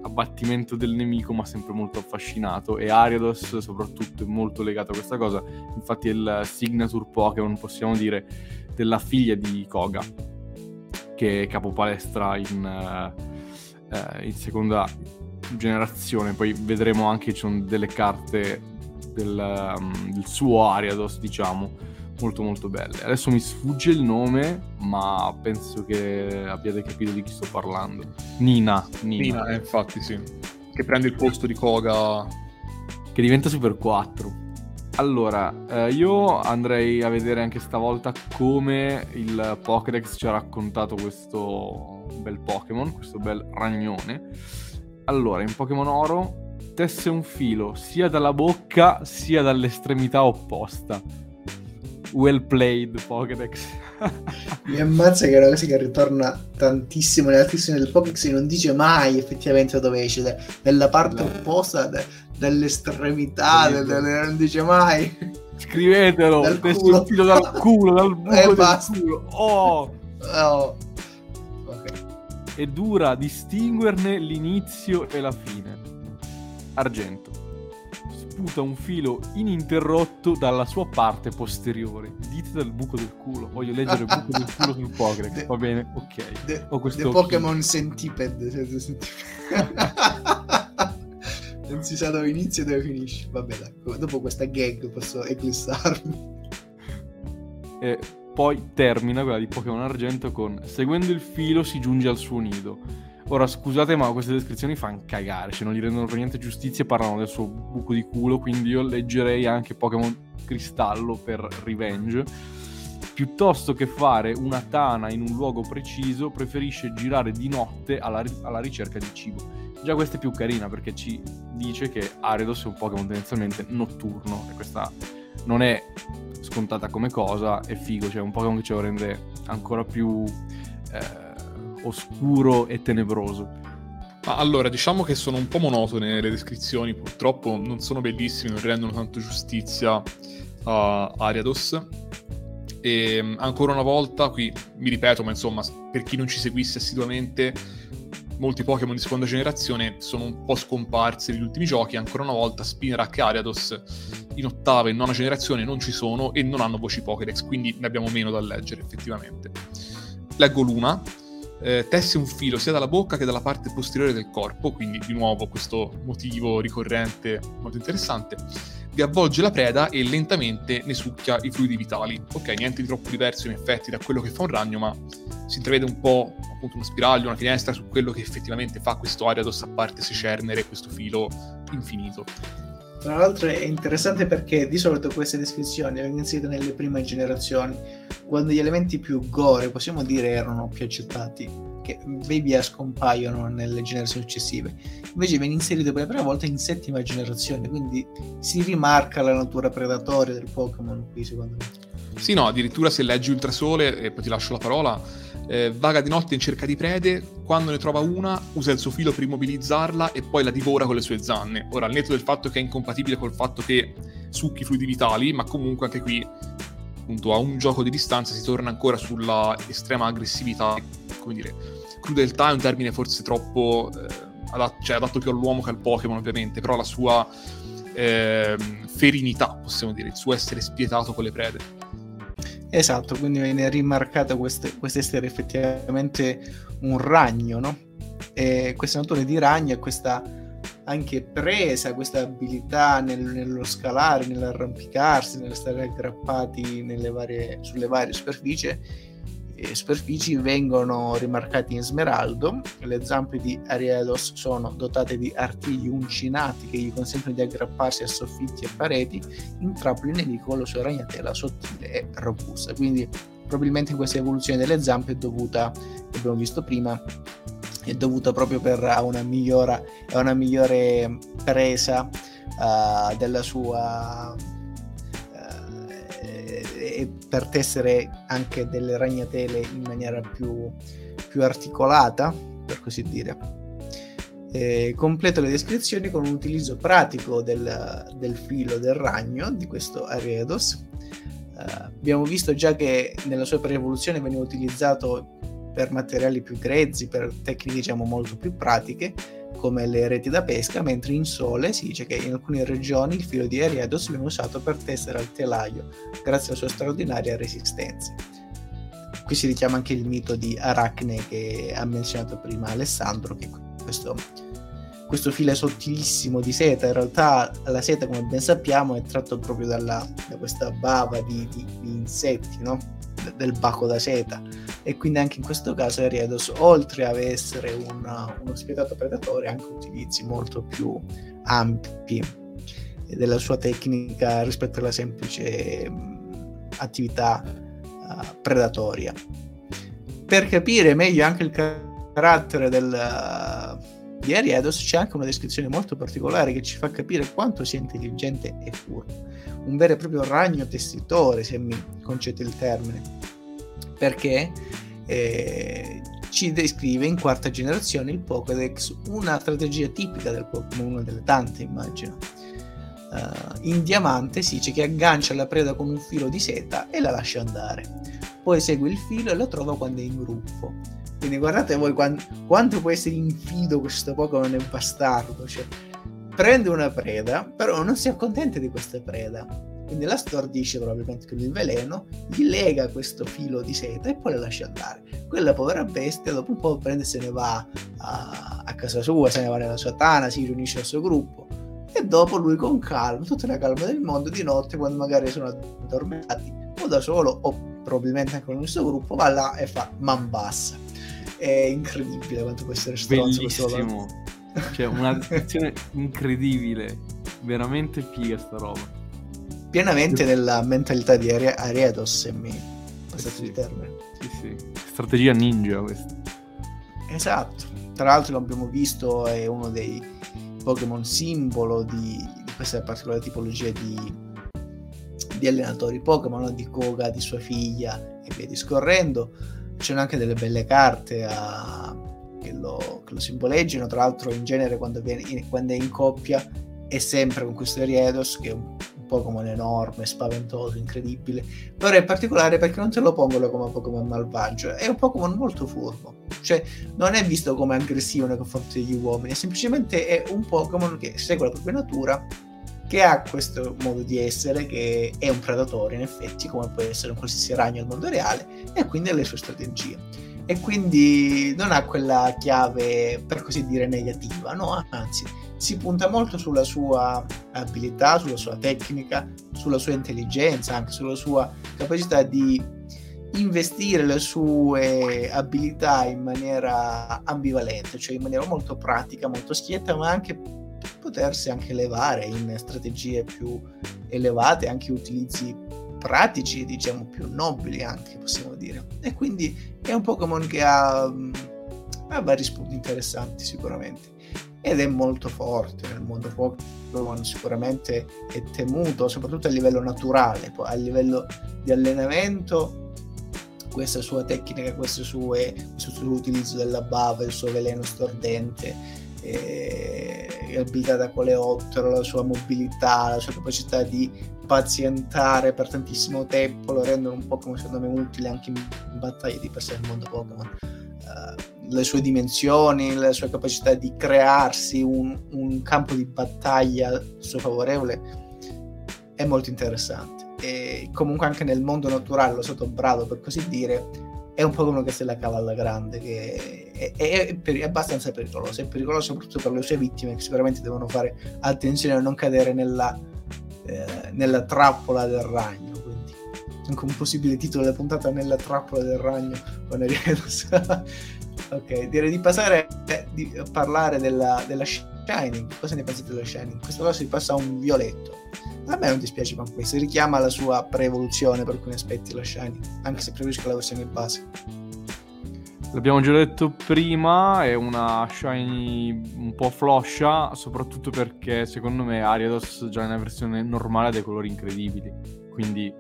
abbattimento del nemico, ma sempre molto affascinato. E Ariados, soprattutto, è molto legato a questa cosa. Infatti, è il signature Pokémon, possiamo dire, della figlia di Koga, che è capo palestra in, uh, in seconda generazione. Poi vedremo anche ci sono delle carte del, um, del suo Ariados, diciamo molto molto belle. Adesso mi sfugge il nome, ma penso che abbiate capito di chi sto parlando. Nina. Nina, Nina eh, infatti sì. Che prende il posto di Koga. Che diventa Super 4. Allora, eh, io andrei a vedere anche stavolta come il Pokédex ci ha raccontato questo bel Pokémon, questo bel ragnone. Allora, in Pokémon Oro tesse un filo sia dalla bocca sia dall'estremità opposta well played Pokédex. Mi ammazza che è una cosa che ritorna tantissimo nelle altissime del Pokédex e non dice mai effettivamente dove esce, nella parte no. opposta de- dell'estremità, de- de- non dice mai. Scrivetelo, dal culo. filo dal culo, dal buco eh, del culo. Oh! oh. Okay. E dura distinguerne l'inizio e la fine. Argento sputa un filo ininterrotto dalla sua parte posteriore. Dite dal buco del culo. Voglio leggere il buco del culo sul Pokédex. Va bene, ok. The, Ho questo Pokémon Centipede. non si sa dove inizia e dove finisce. Vabbè, dai. dopo questa gag posso eclissarmi. E poi termina quella di Pokémon Argento con seguendo il filo si giunge al suo nido Ora scusate, ma queste descrizioni fanno cagare, cioè non gli rendono per niente giustizia e parlano del suo buco di culo, quindi io leggerei anche Pokémon Cristallo per Revenge. Piuttosto che fare una tana in un luogo preciso, preferisce girare di notte alla, alla ricerca di cibo. Già questa è più carina perché ci dice che Aridos è un Pokémon tendenzialmente notturno e questa non è scontata come cosa, è figo, cioè un Pokémon che ce lo rende ancora più... Eh, oscuro e tenebroso. Allora, diciamo che sono un po' monotone le descrizioni, purtroppo non sono bellissime, non rendono tanto giustizia a Ariados. E mm, ancora una volta, qui mi ripeto, ma insomma, per chi non ci seguisse assiduamente, molti Pokémon di seconda generazione sono un po' scomparsi negli ultimi giochi. Ancora una volta, Spinarak e Ariados in ottava e nona generazione non ci sono e non hanno voci Pokédex, quindi ne abbiamo meno da leggere effettivamente. Leggo l'una eh, tesse un filo sia dalla bocca che dalla parte posteriore del corpo, quindi di nuovo questo motivo ricorrente molto interessante. Vi avvolge la preda e lentamente ne succhia i fluidi vitali. Ok, niente di troppo diverso in effetti da quello che fa un ragno, ma si intravede un po' appunto uno spiraglio, una finestra su quello che effettivamente fa questo Ariados a parte secernere questo filo infinito. Tra l'altro è interessante perché di solito queste descrizioni vengono inserite nelle prime generazioni quando gli elementi più gore, possiamo dire, erano più accettati, che via via scompaiono nelle generazioni successive. Invece viene inserito per la prima volta in settima generazione, quindi si rimarca la natura predatoria del Pokémon qui, secondo me. Sì, no, addirittura se leggi Ultrasole, e poi ti lascio la parola, eh, vaga di notte in cerca di prede, quando ne trova una usa il suo filo per immobilizzarla e poi la divora con le sue zanne. Ora, al netto del fatto che è incompatibile col fatto che succhi fluidi vitali, ma comunque anche qui, appunto, a un gioco di distanza si torna ancora sulla estrema aggressività, come dire, crudeltà è un termine forse troppo eh, adatto, cioè, adatto più all'uomo che al Pokémon ovviamente, però la sua eh, ferinità, possiamo dire, il suo essere spietato con le prede. Esatto, quindi viene rimarcata questo essere effettivamente un ragno, no? E questa natura di ragno e questa anche presa, questa abilità nel, nello scalare, nell'arrampicarsi, nello stare aggrappati varie, sulle varie superfici eh, superfici vengono rimarcati in smeraldo. Le zampe di Ariedos sono dotate di artigli uncinati che gli consentono di aggrapparsi a soffitti e pareti, intrappoli il nemico con la sua ragnatela sottile e robusta. Quindi probabilmente questa evoluzione delle zampe è dovuta, che abbiamo visto prima, è dovuta proprio per una, migliora, una migliore presa uh, della sua e per tessere anche delle ragnatele in maniera più, più articolata, per così dire. Eh, completo le descrizioni con un utilizzo pratico del, del filo del ragno di questo Aredos. Eh, abbiamo visto già che nella sua pre-evoluzione veniva utilizzato per materiali più grezzi, per tecniche diciamo molto più pratiche, come le reti da pesca, mentre in sole si dice che in alcune regioni il filo di Eriedos viene usato per tessere al telaio, grazie alla sua straordinaria resistenza. Qui si richiama anche il mito di Aracne che ha menzionato prima Alessandro, che questo, questo filo sottilissimo di seta, in realtà la seta come ben sappiamo è tratto proprio dalla, da questa bava di, di, di insetti, no? del baco da seta e quindi anche in questo caso Eriedos oltre ad essere una, uno spietato predatore anche utilizzi molto più ampi della sua tecnica rispetto alla semplice attività uh, predatoria per capire meglio anche il carattere del, uh, di Eriedos c'è anche una descrizione molto particolare che ci fa capire quanto sia intelligente e furbo un vero e proprio ragno testitore se mi concede il termine perché eh, ci descrive in quarta generazione il Pokédex, una strategia tipica del Pokémon, una delle tante immagino. Uh, in diamante si dice che aggancia la preda con un filo di seta e la lascia andare. Poi segue il filo e lo trova quando è in gruppo. Quindi guardate voi quando, quanto può essere infido questo Pokémon è bastardo. Cioè, prende una preda, però non si accontenta di questa preda quindi la stordisce probabilmente con il veleno, gli lega questo filo di seta e poi la lascia andare. Quella povera bestia dopo un po' prende e se ne va a, a casa sua, se ne va nella sua tana, si riunisce al suo gruppo e dopo lui con calma, tutta la calma del mondo, di notte quando magari sono addormentati o da solo o probabilmente anche con il suo gruppo, va là e fa man bassa. È incredibile quanto può essere stronzo questo Cioè, una descrizione incredibile, veramente figa sta roba pienamente nella mentalità di Are- Ariedos, se mi passate sì, il termine. Sì, sì. Strategia ninja questa. Esatto. Tra l'altro l'abbiamo visto, è uno dei Pokémon simbolo di, di questa particolare tipologia di, di allenatori Pokémon, di Koga, di sua figlia e via discorrendo. Ci sono anche delle belle carte a, che, lo, che, lo, simboleggiano, tra l'altro in genere quando, viene, quando è in coppia è sempre con questo Eriedos che è un Pokémon enorme, spaventoso, incredibile, però è particolare perché non te lo pongono come Pokémon malvagio, è un Pokémon molto furbo, cioè non è visto come aggressivo nei confronti degli uomini, semplicemente è un Pokémon che segue la propria natura, che ha questo modo di essere, che è un predatore in effetti, come può essere un qualsiasi ragno al mondo reale, e quindi ha le sue strategie. E quindi non ha quella chiave, per così dire, negativa, no? Anzi, si punta molto sulla sua abilità, sulla sua tecnica, sulla sua intelligenza, anche sulla sua capacità di investire le sue abilità in maniera ambivalente, cioè in maniera molto pratica, molto schietta, ma anche potersi anche elevare in strategie più elevate, anche utilizzi pratici, diciamo più nobili anche, possiamo dire. E quindi è un Pokémon che ha, mm, ha vari spunti interessanti sicuramente. Ed è molto forte nel mondo Pokémon, sicuramente è temuto, soprattutto a livello naturale, a livello di allenamento questa sua tecnica, questo suo, questo suo utilizzo della bava, il suo veleno stordente, eh, l'abilità da coleottero, la sua mobilità, la sua capacità di pazientare per tantissimo tempo lo rendono un po' come secondo me utile anche in battaglie di per sé nel mondo Pokémon. Uh, le sue dimensioni, la sua capacità di crearsi un, un campo di battaglia suo favorevole è molto interessante. E comunque anche nel mondo naturale, lo sottobrado per così dire, è un Pokémon che se la cava alla grande, che è, è, è, è, abbastanza pericoloso, è pericoloso soprattutto per le sue vittime che sicuramente devono fare attenzione a non cadere nella, eh, nella trappola del ragno, quindi anche un possibile titolo della puntata nella trappola del ragno con Ariados. ok, direi di passare eh, di parlare della, della Shining, cosa ne pensate della Shining? Questo caso si passa a un violetto a me non dispiace con questo, richiama la sua pre-evoluzione per alcuni aspetti la Shiny, anche se preferisco la versione base. L'abbiamo già detto prima, è una Shiny un po' floscia, soprattutto perché secondo me Ariados già nella versione normale ha dei colori incredibili, quindi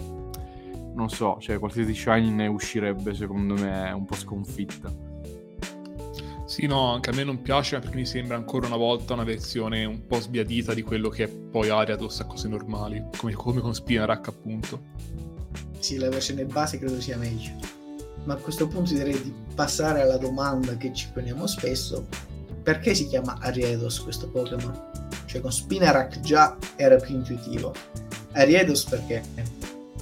non so, cioè qualsiasi Shiny ne uscirebbe secondo me un po' sconfitta. Sì, no, anche a me non piace perché mi sembra ancora una volta una versione un po' sbiadita di quello che è poi Ariados a cose normali, come, come con Spinarak appunto. Sì, la versione base credo sia meglio. Ma a questo punto direi di passare alla domanda che ci poniamo spesso. Perché si chiama Ariados questo Pokémon? Cioè con Spinarak già era più intuitivo. Ariados perché?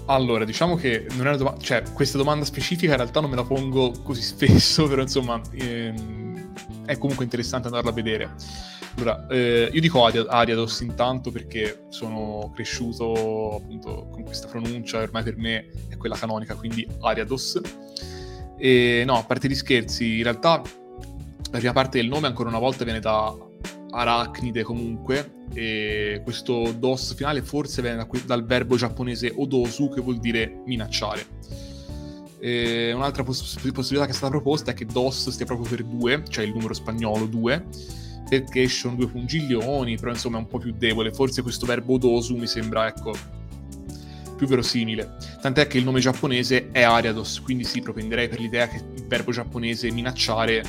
Allora, diciamo che non è una domanda, cioè questa domanda specifica in realtà non me la pongo così spesso, però insomma ehm, è comunque interessante andarla a vedere. Allora, eh, io dico Ariados intanto perché sono cresciuto appunto con questa pronuncia, ormai per me è quella canonica, quindi Ariados. E no, a parte gli scherzi, in realtà la prima parte del nome ancora una volta viene da arachnide comunque e questo dos finale forse viene da, dal verbo giapponese odosu che vuol dire minacciare e un'altra poss- possibilità che è stata proposta è che DOS stia proprio per 2, cioè il numero spagnolo 2, perché sono due pungiglioni, però insomma è un po' più debole. Forse questo verbo dosu mi sembra, ecco, più verosimile. Tant'è che il nome giapponese è Ariados, quindi sì, propenderei per l'idea che il verbo giapponese minacciare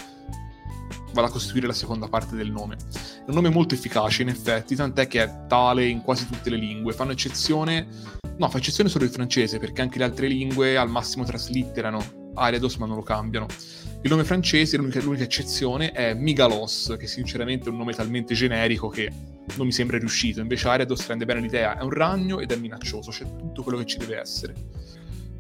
vada a costituire la seconda parte del nome. È un nome molto efficace, in effetti, tant'è che è tale in quasi tutte le lingue. Fanno eccezione No, fa eccezione solo il francese, perché anche le altre lingue al massimo traslitterano Ariados, ma non lo cambiano. Il nome francese, l'unica, l'unica eccezione, è Migalos, che sinceramente è un nome talmente generico che non mi sembra riuscito. Invece Ariados rende bene l'idea, è un ragno ed è minaccioso, c'è tutto quello che ci deve essere.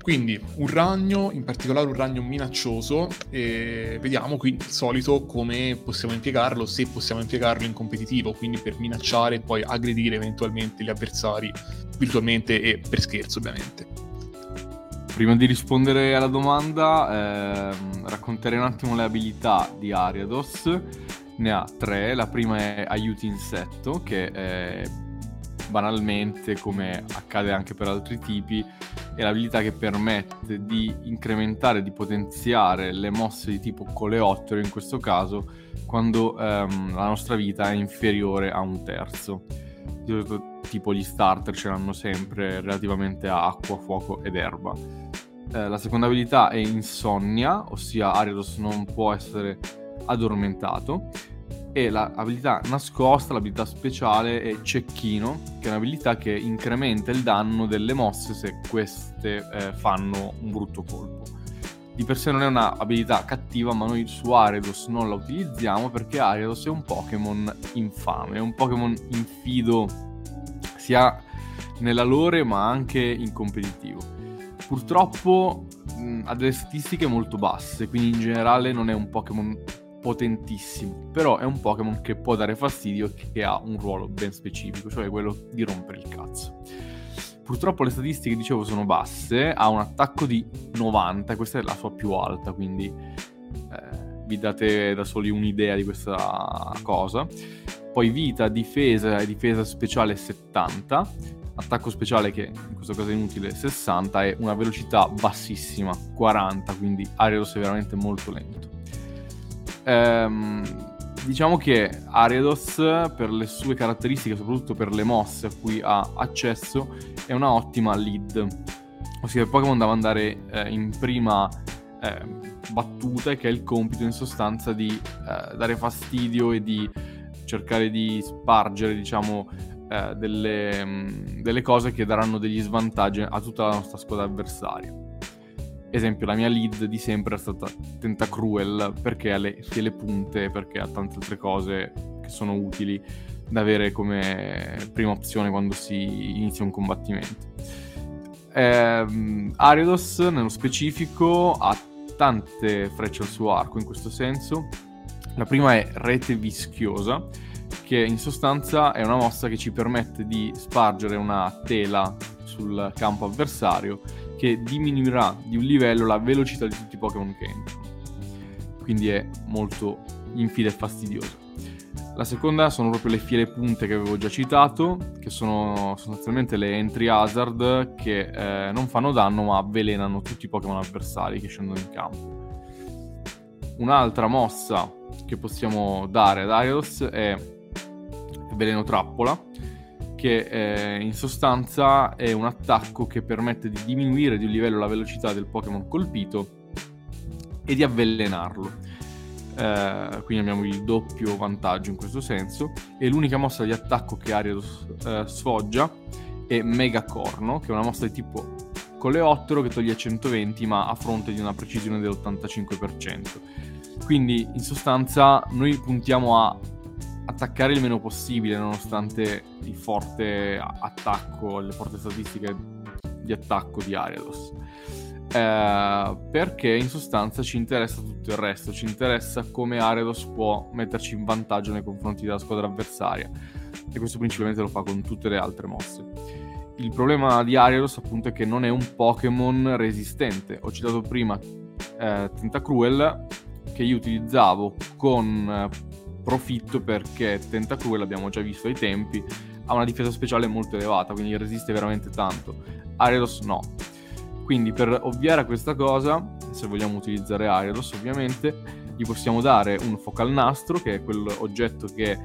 Quindi un ragno, in particolare un ragno minaccioso, e vediamo qui il solito come possiamo impiegarlo, se possiamo impiegarlo in competitivo, quindi per minacciare e poi aggredire eventualmente gli avversari virtualmente e per scherzo ovviamente. Prima di rispondere alla domanda, ehm, racconterei un attimo le abilità di Ariados. Ne ha tre. La prima è aiuti insetto, che è banalmente, come accade anche per altri tipi, è l'abilità che permette di incrementare, di potenziare le mosse di tipo coleottero in questo caso, quando ehm, la nostra vita è inferiore a un terzo. Tipo gli starter ce l'hanno sempre relativamente a acqua, fuoco ed erba. Eh, la seconda abilità è insonnia, ossia Ariados non può essere addormentato e l'abilità nascosta, l'abilità speciale è cecchino, che è un'abilità che incrementa il danno delle mosse se queste eh, fanno un brutto colpo. Di per sé non è un'abilità cattiva, ma noi su Ariados non la utilizziamo perché Ariados è un Pokémon infame, è un Pokémon infido sia nella lore ma anche in competitivo. Purtroppo mh, ha delle statistiche molto basse, quindi in generale non è un Pokémon potentissimo, però è un Pokémon che può dare fastidio e che ha un ruolo ben specifico, cioè quello di rompere il cazzo. Purtroppo le statistiche, dicevo, sono basse, ha un attacco di 90, questa è la sua più alta, quindi eh, vi date da soli un'idea di questa cosa. poi vita, difesa e difesa speciale 70, attacco speciale che in questo caso è inutile 60 e una velocità bassissima 40, quindi Ariados è veramente molto lento. Ehm, diciamo che Ariados per le sue caratteristiche, soprattutto per le mosse a cui ha accesso, è una ottima lead. Ossia il Pokémon da mandare eh, in prima eh, battuta che è il compito in sostanza di eh, dare fastidio e di cercare di spargere, diciamo, eh, delle, mm, delle, cose che daranno degli svantaggi a tutta la nostra squadra avversaria. Esempio, la mia lead di sempre è stata Tentacruel perché ha le, le punte, perché ha tante altre cose che sono utili da avere come prima opzione quando si inizia un combattimento. Eh, Ariados, nello specifico, ha tante frecce al suo arco in questo senso. La prima è Rete Vischiosa, che in sostanza è una mossa che ci permette di spargere una tela sul campo avversario che diminuirà di un livello la velocità di tutti i Pokémon che entrano. Quindi è molto infida e fastidiosa. La seconda sono proprio le fiere punte che avevo già citato, che sono sostanzialmente le entry hazard che eh, non fanno danno ma avvelenano tutti i Pokémon avversari che scendono in campo. Un'altra mossa che possiamo dare ad Arios è Veleno Trappola, che eh, in sostanza è un attacco che permette di diminuire di un livello la velocità del Pokémon colpito e di avvelenarlo eh, quindi abbiamo il doppio vantaggio in questo senso, e l'unica mossa di attacco che Ariados eh, sfoggia è Mega Corno, che è una mossa di tipo coleottero che toglie 120 ma a fronte di una precisione dell'85%. Quindi in sostanza noi puntiamo a attaccare il meno possibile nonostante il forte attacco, le forti statistiche di attacco di Ariados. Eh, perché in sostanza ci interessa tutto il resto, ci interessa come Aredos può metterci in vantaggio nei confronti della squadra avversaria e questo principalmente lo fa con tutte le altre mosse. Il problema di Ariados appunto è che non è un Pokémon resistente. Ho citato prima eh, Tentacruel che io utilizzavo con eh, profitto perché Tentacruel, abbiamo già visto ai tempi, ha una difesa speciale molto elevata, quindi resiste veramente tanto. Ariados no quindi per ovviare a questa cosa, se vogliamo utilizzare Ariados ovviamente, gli possiamo dare un focal nastro, che è quell'oggetto che eh,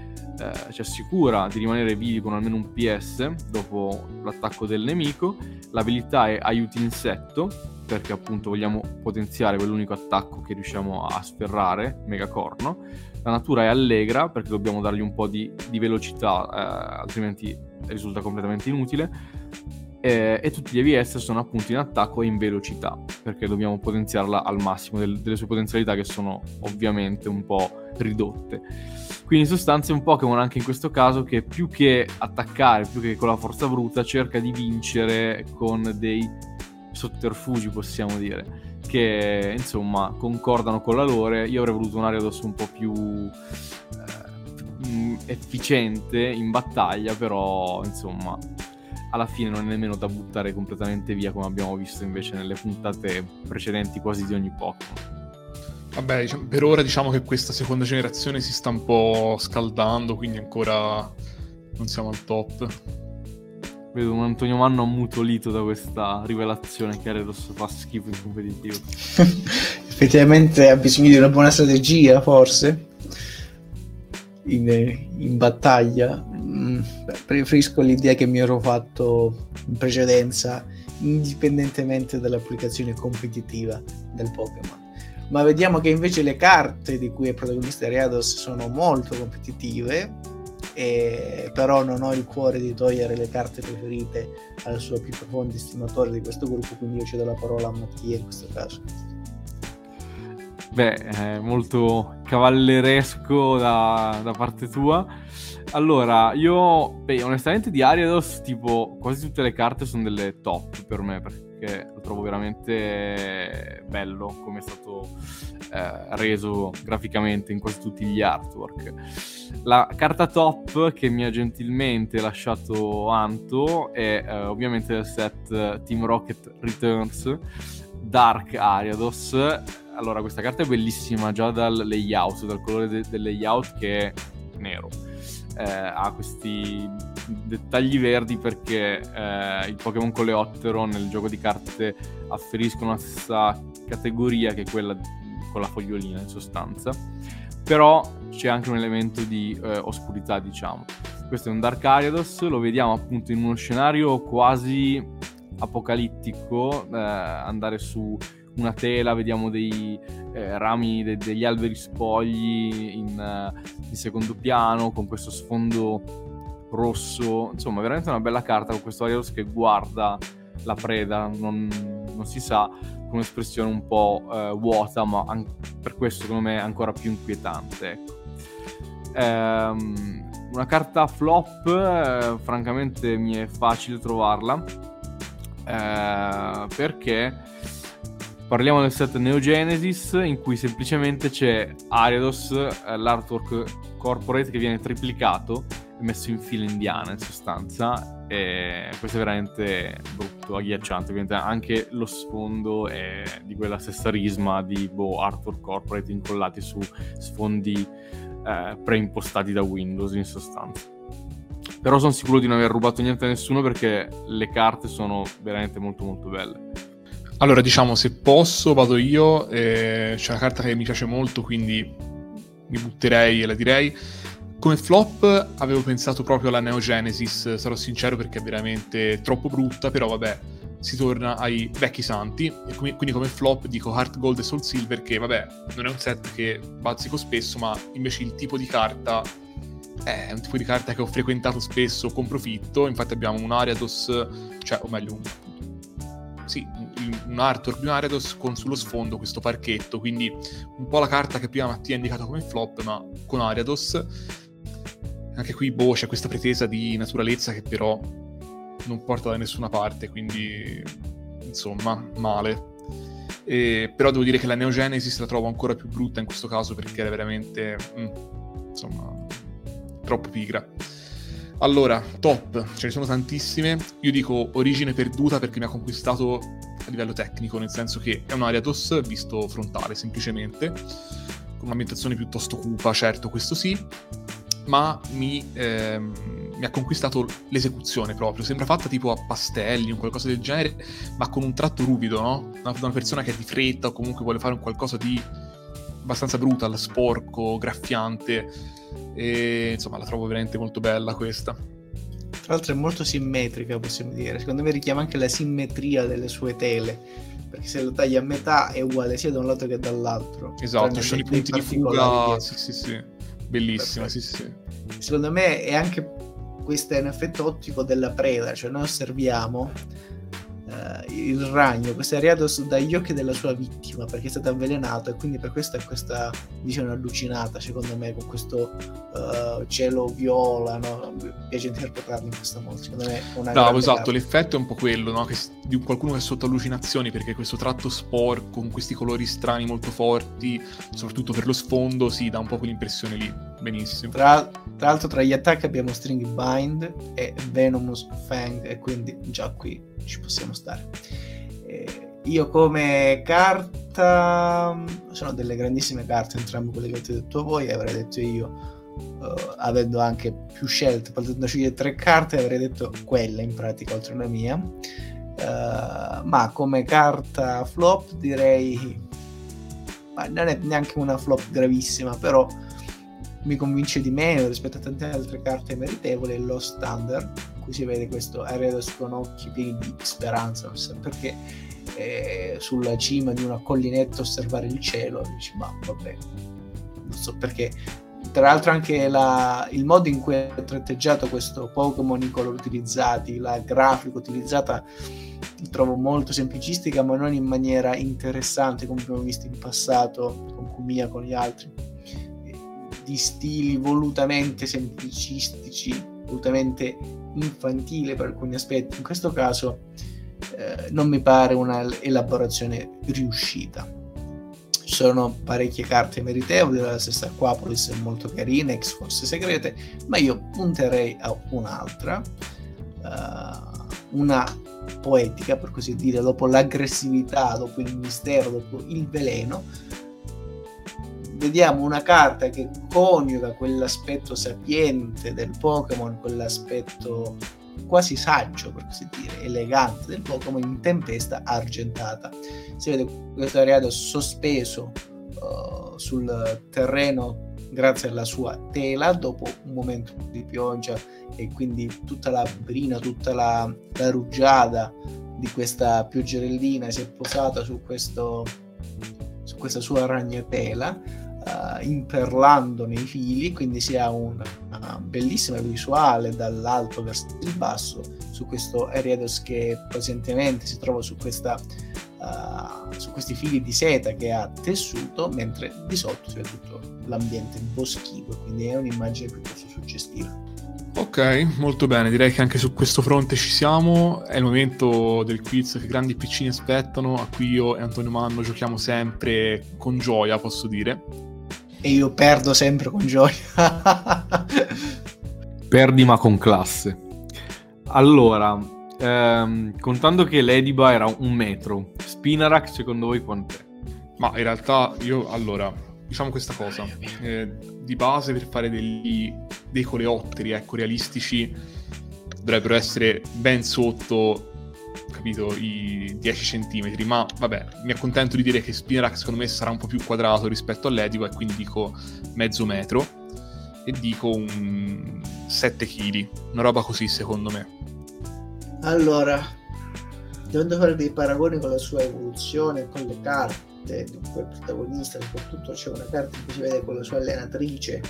ci assicura di rimanere vivi con almeno un PS dopo l'attacco del nemico. L'abilità è aiuti insetto, perché appunto vogliamo potenziare quell'unico attacco che riusciamo a sferrare, megacorno. La natura è allegra, perché dobbiamo dargli un po' di, di velocità, eh, altrimenti risulta completamente inutile eh, e tutti gli EVS sono appunto in attacco e in velocità perché dobbiamo potenziarla al massimo del, delle sue potenzialità che sono ovviamente un po' ridotte. Quindi in sostanza è un Pokémon anche in questo caso che più che attaccare più che con la forza bruta cerca di vincere con dei sotterfugi possiamo dire che insomma concordano con la lore io avrei voluto un Ariados un po' più eh, efficiente in battaglia però insomma alla fine non è nemmeno da buttare completamente via come abbiamo visto invece nelle puntate precedenti quasi di ogni Pokémon. Vabbè, diciamo, per ora diciamo che questa seconda generazione si sta un po' scaldando, quindi ancora non siamo al top. Vedo un Antonio Manno ammutolito da questa rivelazione che Aredos fa schifo in competitivo. Effettivamente ha bisogno di una buona strategia, forse, in, in battaglia. Mm, preferisco l'idea che mi ero fatto in precedenza, indipendentemente dall'applicazione competitiva del Pokémon. Ma vediamo che invece le carte di cui è protagonista Riados sono molto competitive, e però non ho il cuore di togliere le carte preferite al suo più profondo estimatore di questo gruppo, quindi io cedo la parola a Mattia in questo caso. Beh, è molto cavalleresco da, da parte tua. Allora, io beh, onestamente di Ariados, tipo, quasi tutte le carte sono delle top per me, perché lo trovo veramente bello come è stato eh, reso graficamente in quasi tutti gli artwork. La carta top che mi ha gentilmente lasciato Anto è eh, ovviamente il set Team Rocket Returns Dark Ariados. Allora, questa carta è bellissima già dal layout, dal colore de- del layout che è nero eh, ha questi dettagli verdi perché eh, i Pokémon Coleottero nel gioco di carte afferiscono la stessa categoria che quella con la fogliolina in sostanza. Però c'è anche un elemento di eh, oscurità diciamo. Questo è un Dark Ariados lo vediamo appunto in uno scenario quasi apocalittico eh, andare su una tela, vediamo dei eh, rami de- degli alberi spogli in, uh, in, secondo piano con questo sfondo rosso, insomma veramente una bella carta con questo Arios che guarda la preda, non, non si sa, con un'espressione un po' uh, vuota, ma an- per questo secondo me ancora più inquietante. Ecco. Ehm, una carta flop, eh, francamente mi è facile trovarla, eh, perché Parliamo del set Neo Genesis in cui semplicemente c'è Ariados, eh, l'artwork corporate che viene triplicato e messo in fila indiana in sostanza e questo è veramente brutto, agghiacciante, ovviamente anche lo sfondo è di quella stessa risma di boh, artwork corporate incollati su sfondi eh, preimpostati da Windows in sostanza. Però sono sicuro di non aver rubato niente a nessuno perché le carte sono veramente molto molto belle. Allora, diciamo, se posso, vado io. Eh, c'è una carta che mi piace molto, quindi mi butterei e la direi. Come flop avevo pensato proprio alla Neo Genesis, sarò sincero perché è veramente troppo brutta, però vabbè, si torna ai vecchi santi. E quindi come flop dico Heart Gold e Soul Silver, che vabbè, non è un set che bazzico spesso, ma invece il tipo di carta è un tipo di carta che ho frequentato spesso con profitto. Infatti abbiamo un Ariados, cioè, o meglio, un sì, un artwork di un Ariados con sullo sfondo questo parchetto, quindi un po' la carta che prima Mattia ha indicato come flop, ma con Ariados. Anche qui, boh, c'è questa pretesa di naturalezza che però non porta da nessuna parte, quindi insomma, male. E, però devo dire che la Neo Genesis la trovo ancora più brutta in questo caso perché è veramente, mm, insomma, troppo pigra. Allora, top, ce ne sono tantissime. Io dico origine perduta perché mi ha conquistato a livello tecnico, nel senso che è un Ariados visto frontale semplicemente, con un'ambientazione piuttosto cupa, certo, questo sì, ma mi, ehm, mi, ha conquistato l'esecuzione proprio. Sembra fatta tipo a pastelli o qualcosa del genere, ma con un tratto ruvido, no? Una, una persona che è di fretta o comunque vuole fare un qualcosa di abbastanza brutal, sporco, graffiante. E insomma, la trovo veramente molto bella questa. Tra l'altro è molto simmetrica, possiamo dire. Secondo me richiama anche la simmetria delle sue tele. Perché se lo tagli a metà è uguale sia da un lato che dall'altro. Esatto, ci sono i punti di fuga. Sì, sì, sì. Bellissima, sì, sì. Secondo me è anche questo è un effetto ottico della preda, cioè noi osserviamo il ragno, questo è arrivato dagli occhi della sua vittima perché è stato avvelenato e quindi per questo è questa visione allucinata secondo me con questo uh, cielo viola, no? mi piace interpretarlo in questo modo, secondo me è una Bravo, esatto, carta. l'effetto è un po' quello, no? che, di qualcuno che è sotto allucinazioni perché questo tratto sporco con questi colori strani molto forti, soprattutto per lo sfondo, si sì, dà un po' quell'impressione lì, benissimo. Tra, tra l'altro tra gli attacchi abbiamo String Bind e Venomous Fang e quindi già qui ci possiamo stare. Eh, io come carta sono delle grandissime carte, entrambe quelle che avete detto voi, avrei detto io. Uh, avendo anche più scelte, potendo scegliere tre carte, avrei detto quella in pratica, oltre alla mia. Uh, ma come carta flop direi ma non è neanche una flop gravissima, però mi convince di meno rispetto a tante altre carte meritevoli, è lo standard cui si vede questo Aredos con occhi pieni di speranza, non so perché eh, sulla cima di una collinetta osservare il cielo, dici ma vabbè, non so perché. Tra l'altro anche la, il modo in cui è tratteggiato questo Pokémon, i colori utilizzati, la grafica utilizzata, li trovo molto semplicistica ma non in maniera interessante come abbiamo visto in passato con Kumia, con gli altri, di stili volutamente semplicistici, volutamente infantile per alcuni aspetti. In questo caso eh, non mi pare una elaborazione riuscita. Ci sono parecchie carte meritevoli, la stessa Aquapolis è molto carina, X Force segrete, ma io punterei a un'altra, uh, una poetica per così dire, dopo l'aggressività, dopo il mistero, dopo il veleno, vediamo una carta che coniuga quell'aspetto sapiente del Pokémon, quell'aspetto quasi saggio, per così dire, elegante del Pokémon in tempesta argentata. Si vede questo ariato sospeso uh, sul terreno grazie alla sua tela dopo un momento di pioggia e quindi tutta la brina, tutta la, la rugiada di questa pioggerellina si è posata su, questo, su questa sua ragnatela uh, imperlando nei fili quindi si ha una, una bellissima visuale dall'alto verso il basso su questo Eriados che presentemente si trova su questa uh, su questi fili di seta che ha tessuto, mentre di sotto si vede tutto l'ambiente boschivo, quindi è un'immagine piuttosto suggestiva. Ok, molto bene, direi che anche su questo fronte ci siamo, è il momento del quiz che grandi piccini aspettano, a cui io e Antonio Manno giochiamo sempre con gioia, posso dire. E io perdo sempre con gioia. Perdi ma con classe. Allora, ehm, contando che l'Ediba era un metro, Spinarak secondo voi quant'è? Ma in realtà io, allora, diciamo questa cosa, eh, di base per fare degli, dei coleotteri, ecco, realistici, dovrebbero essere ben sotto capito, i 10 cm, ma vabbè, mi accontento di dire che Spinarak secondo me sarà un po' più quadrato rispetto all'Ediba e quindi dico mezzo metro e dico un 7 kg, una roba così secondo me. Allora, dovendo fare dei paragoni con la sua evoluzione, con le carte di quel protagonista, soprattutto c'è una carta cui si vede con la sua allenatrice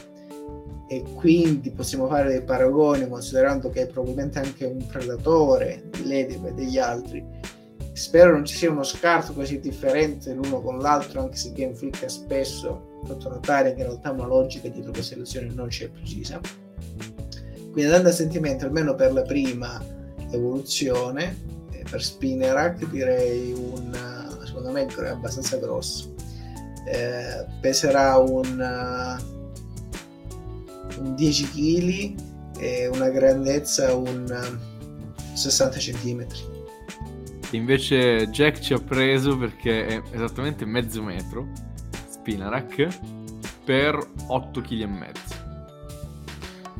e quindi possiamo fare dei paragoni considerando che è probabilmente anche un predatore di Ladybug e degli altri. Spero non ci sia uno scarto così differente l'uno con l'altro, anche se Game Freak ha spesso fatto notare che in realtà una logica dietro questa selezione non c'è precisa. Quindi andando a sentimento, almeno per la prima, evoluzione per Spinnerack direi un secondo me è abbastanza grosso eh, peserà un 10 kg e una grandezza un 60 cm invece Jack ci ha preso perché è esattamente mezzo metro Spinarak per 8 kg e mezzo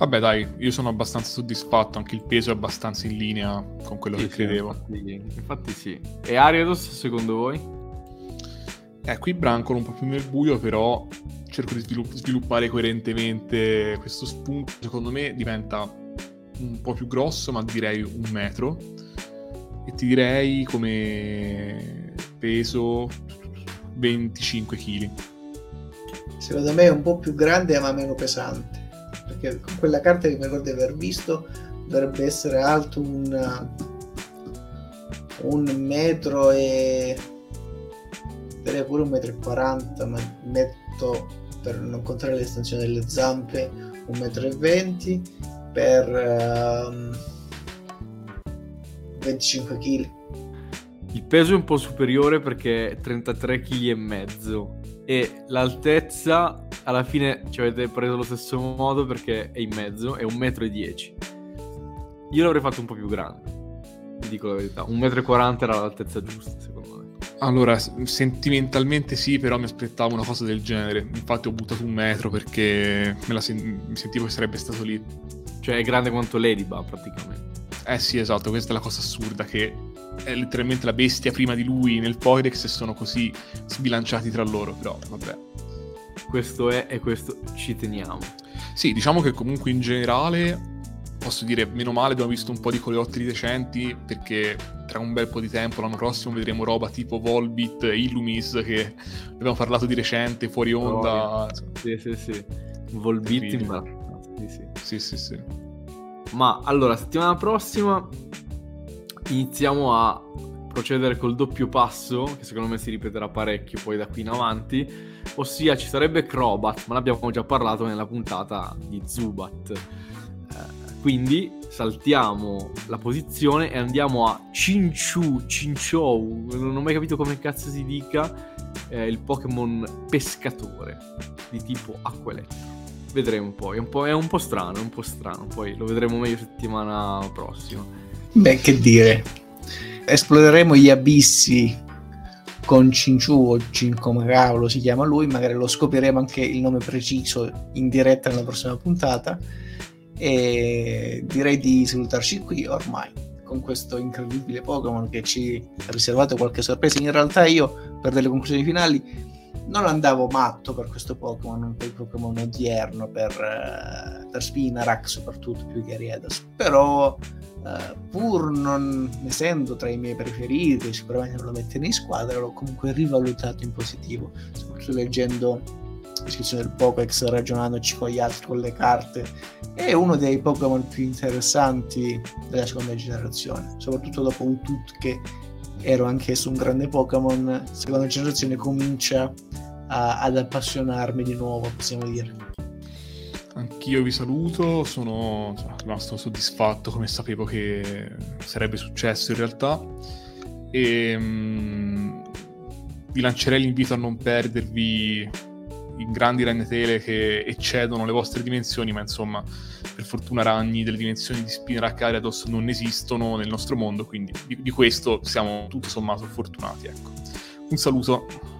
Vabbè, dai, io sono abbastanza soddisfatto. Anche il peso è abbastanza in linea con quello sì, che credevo. Infatti, infatti, sì. E Ariados, secondo voi? Eh, qui brancolo un po' più nel buio, però cerco di svilupp- sviluppare coerentemente questo spunto. Secondo me diventa un po' più grosso, ma direi un metro. E ti direi come peso 25 kg. Secondo me è un po' più grande ma meno pesante perché con quella carta che mi ricordo di aver visto dovrebbe essere alto un, un metro e direi pure un metro e quaranta ma metto per non contare l'estensione delle zampe un metro e venti per um, ehm, 25 kg il peso è un po' superiore perché è 33 kg e mezzo e l'altezza alla fine ci avete preso allo stesso modo perché è in mezzo, è un metro e dieci. Io l'avrei fatto un po' più grande, vi dico la verità. Un metro e quaranta era l'altezza giusta, secondo me. Allora, sentimentalmente sì, però mi aspettavo una cosa del genere. Infatti ho buttato un metro perché sen- mi sentivo che sarebbe stato lì. Cioè è grande quanto Ladybug praticamente. Eh sì, esatto, questa è la cosa assurda che è letteralmente la bestia prima di lui nel Pokédex e sono così sbilanciati tra loro, però vabbè. Questo è e questo ci teniamo. Sì, diciamo che comunque in generale posso dire meno male abbiamo visto un po' di coleotteri decenti perché tra un bel po' di tempo l'anno prossimo vedremo roba tipo Volbit, Illumis che abbiamo parlato di recente fuori onda. Oh, sì, sì, sì. Volbit in sì, sì. sì, sì, sì. Ma allora, settimana prossima iniziamo a procedere col doppio passo, che secondo me si ripeterà parecchio poi da qui in avanti, ossia ci sarebbe Crobat, ma l'abbiamo già parlato nella puntata di Zubat. Quindi saltiamo la posizione e andiamo a Cinchu, Cinchou, non ho mai capito come cazzo si dica, eh, il Pokémon pescatore di tipo acquelettro. Vedremo poi, è un po', è un po' strano, è un po' strano, poi lo vedremo meglio settimana prossima. Beh, che dire, esploderemo gli abissi con Cinchu o come si chiama lui, magari lo scopriremo anche il nome preciso in diretta nella prossima puntata e direi di salutarci qui ormai con questo incredibile Pokémon che ci ha riservato qualche sorpresa. In realtà io per delle conclusioni finali non andavo matto per questo Pokémon, per il Pokémon odierno, per, uh, per Spinarak soprattutto più che Riedas, però uh, pur non essendo tra i miei preferiti, sicuramente non lo mettere in squadra, l'ho comunque rivalutato in positivo, soprattutto leggendo descrizione del Pokéx, ragionandoci con gli altri, con le carte, è uno dei Pokémon più interessanti della seconda generazione, soprattutto dopo un tut che ero anch'esso un grande Pokémon, seconda generazione comincia a, ad appassionarmi di nuovo, possiamo dire. Anch'io vi saluto, sono rimasto soddisfatto come sapevo che sarebbe successo in realtà e um, vi lancerei l'invito a non perdervi in grandi ragnatele che eccedono le vostre dimensioni, ma insomma, per fortuna ragni delle dimensioni di Spinarak Ariados non esistono nel nostro mondo, quindi di, di questo siamo tutto sommato fortunati. Ecco. Un saluto.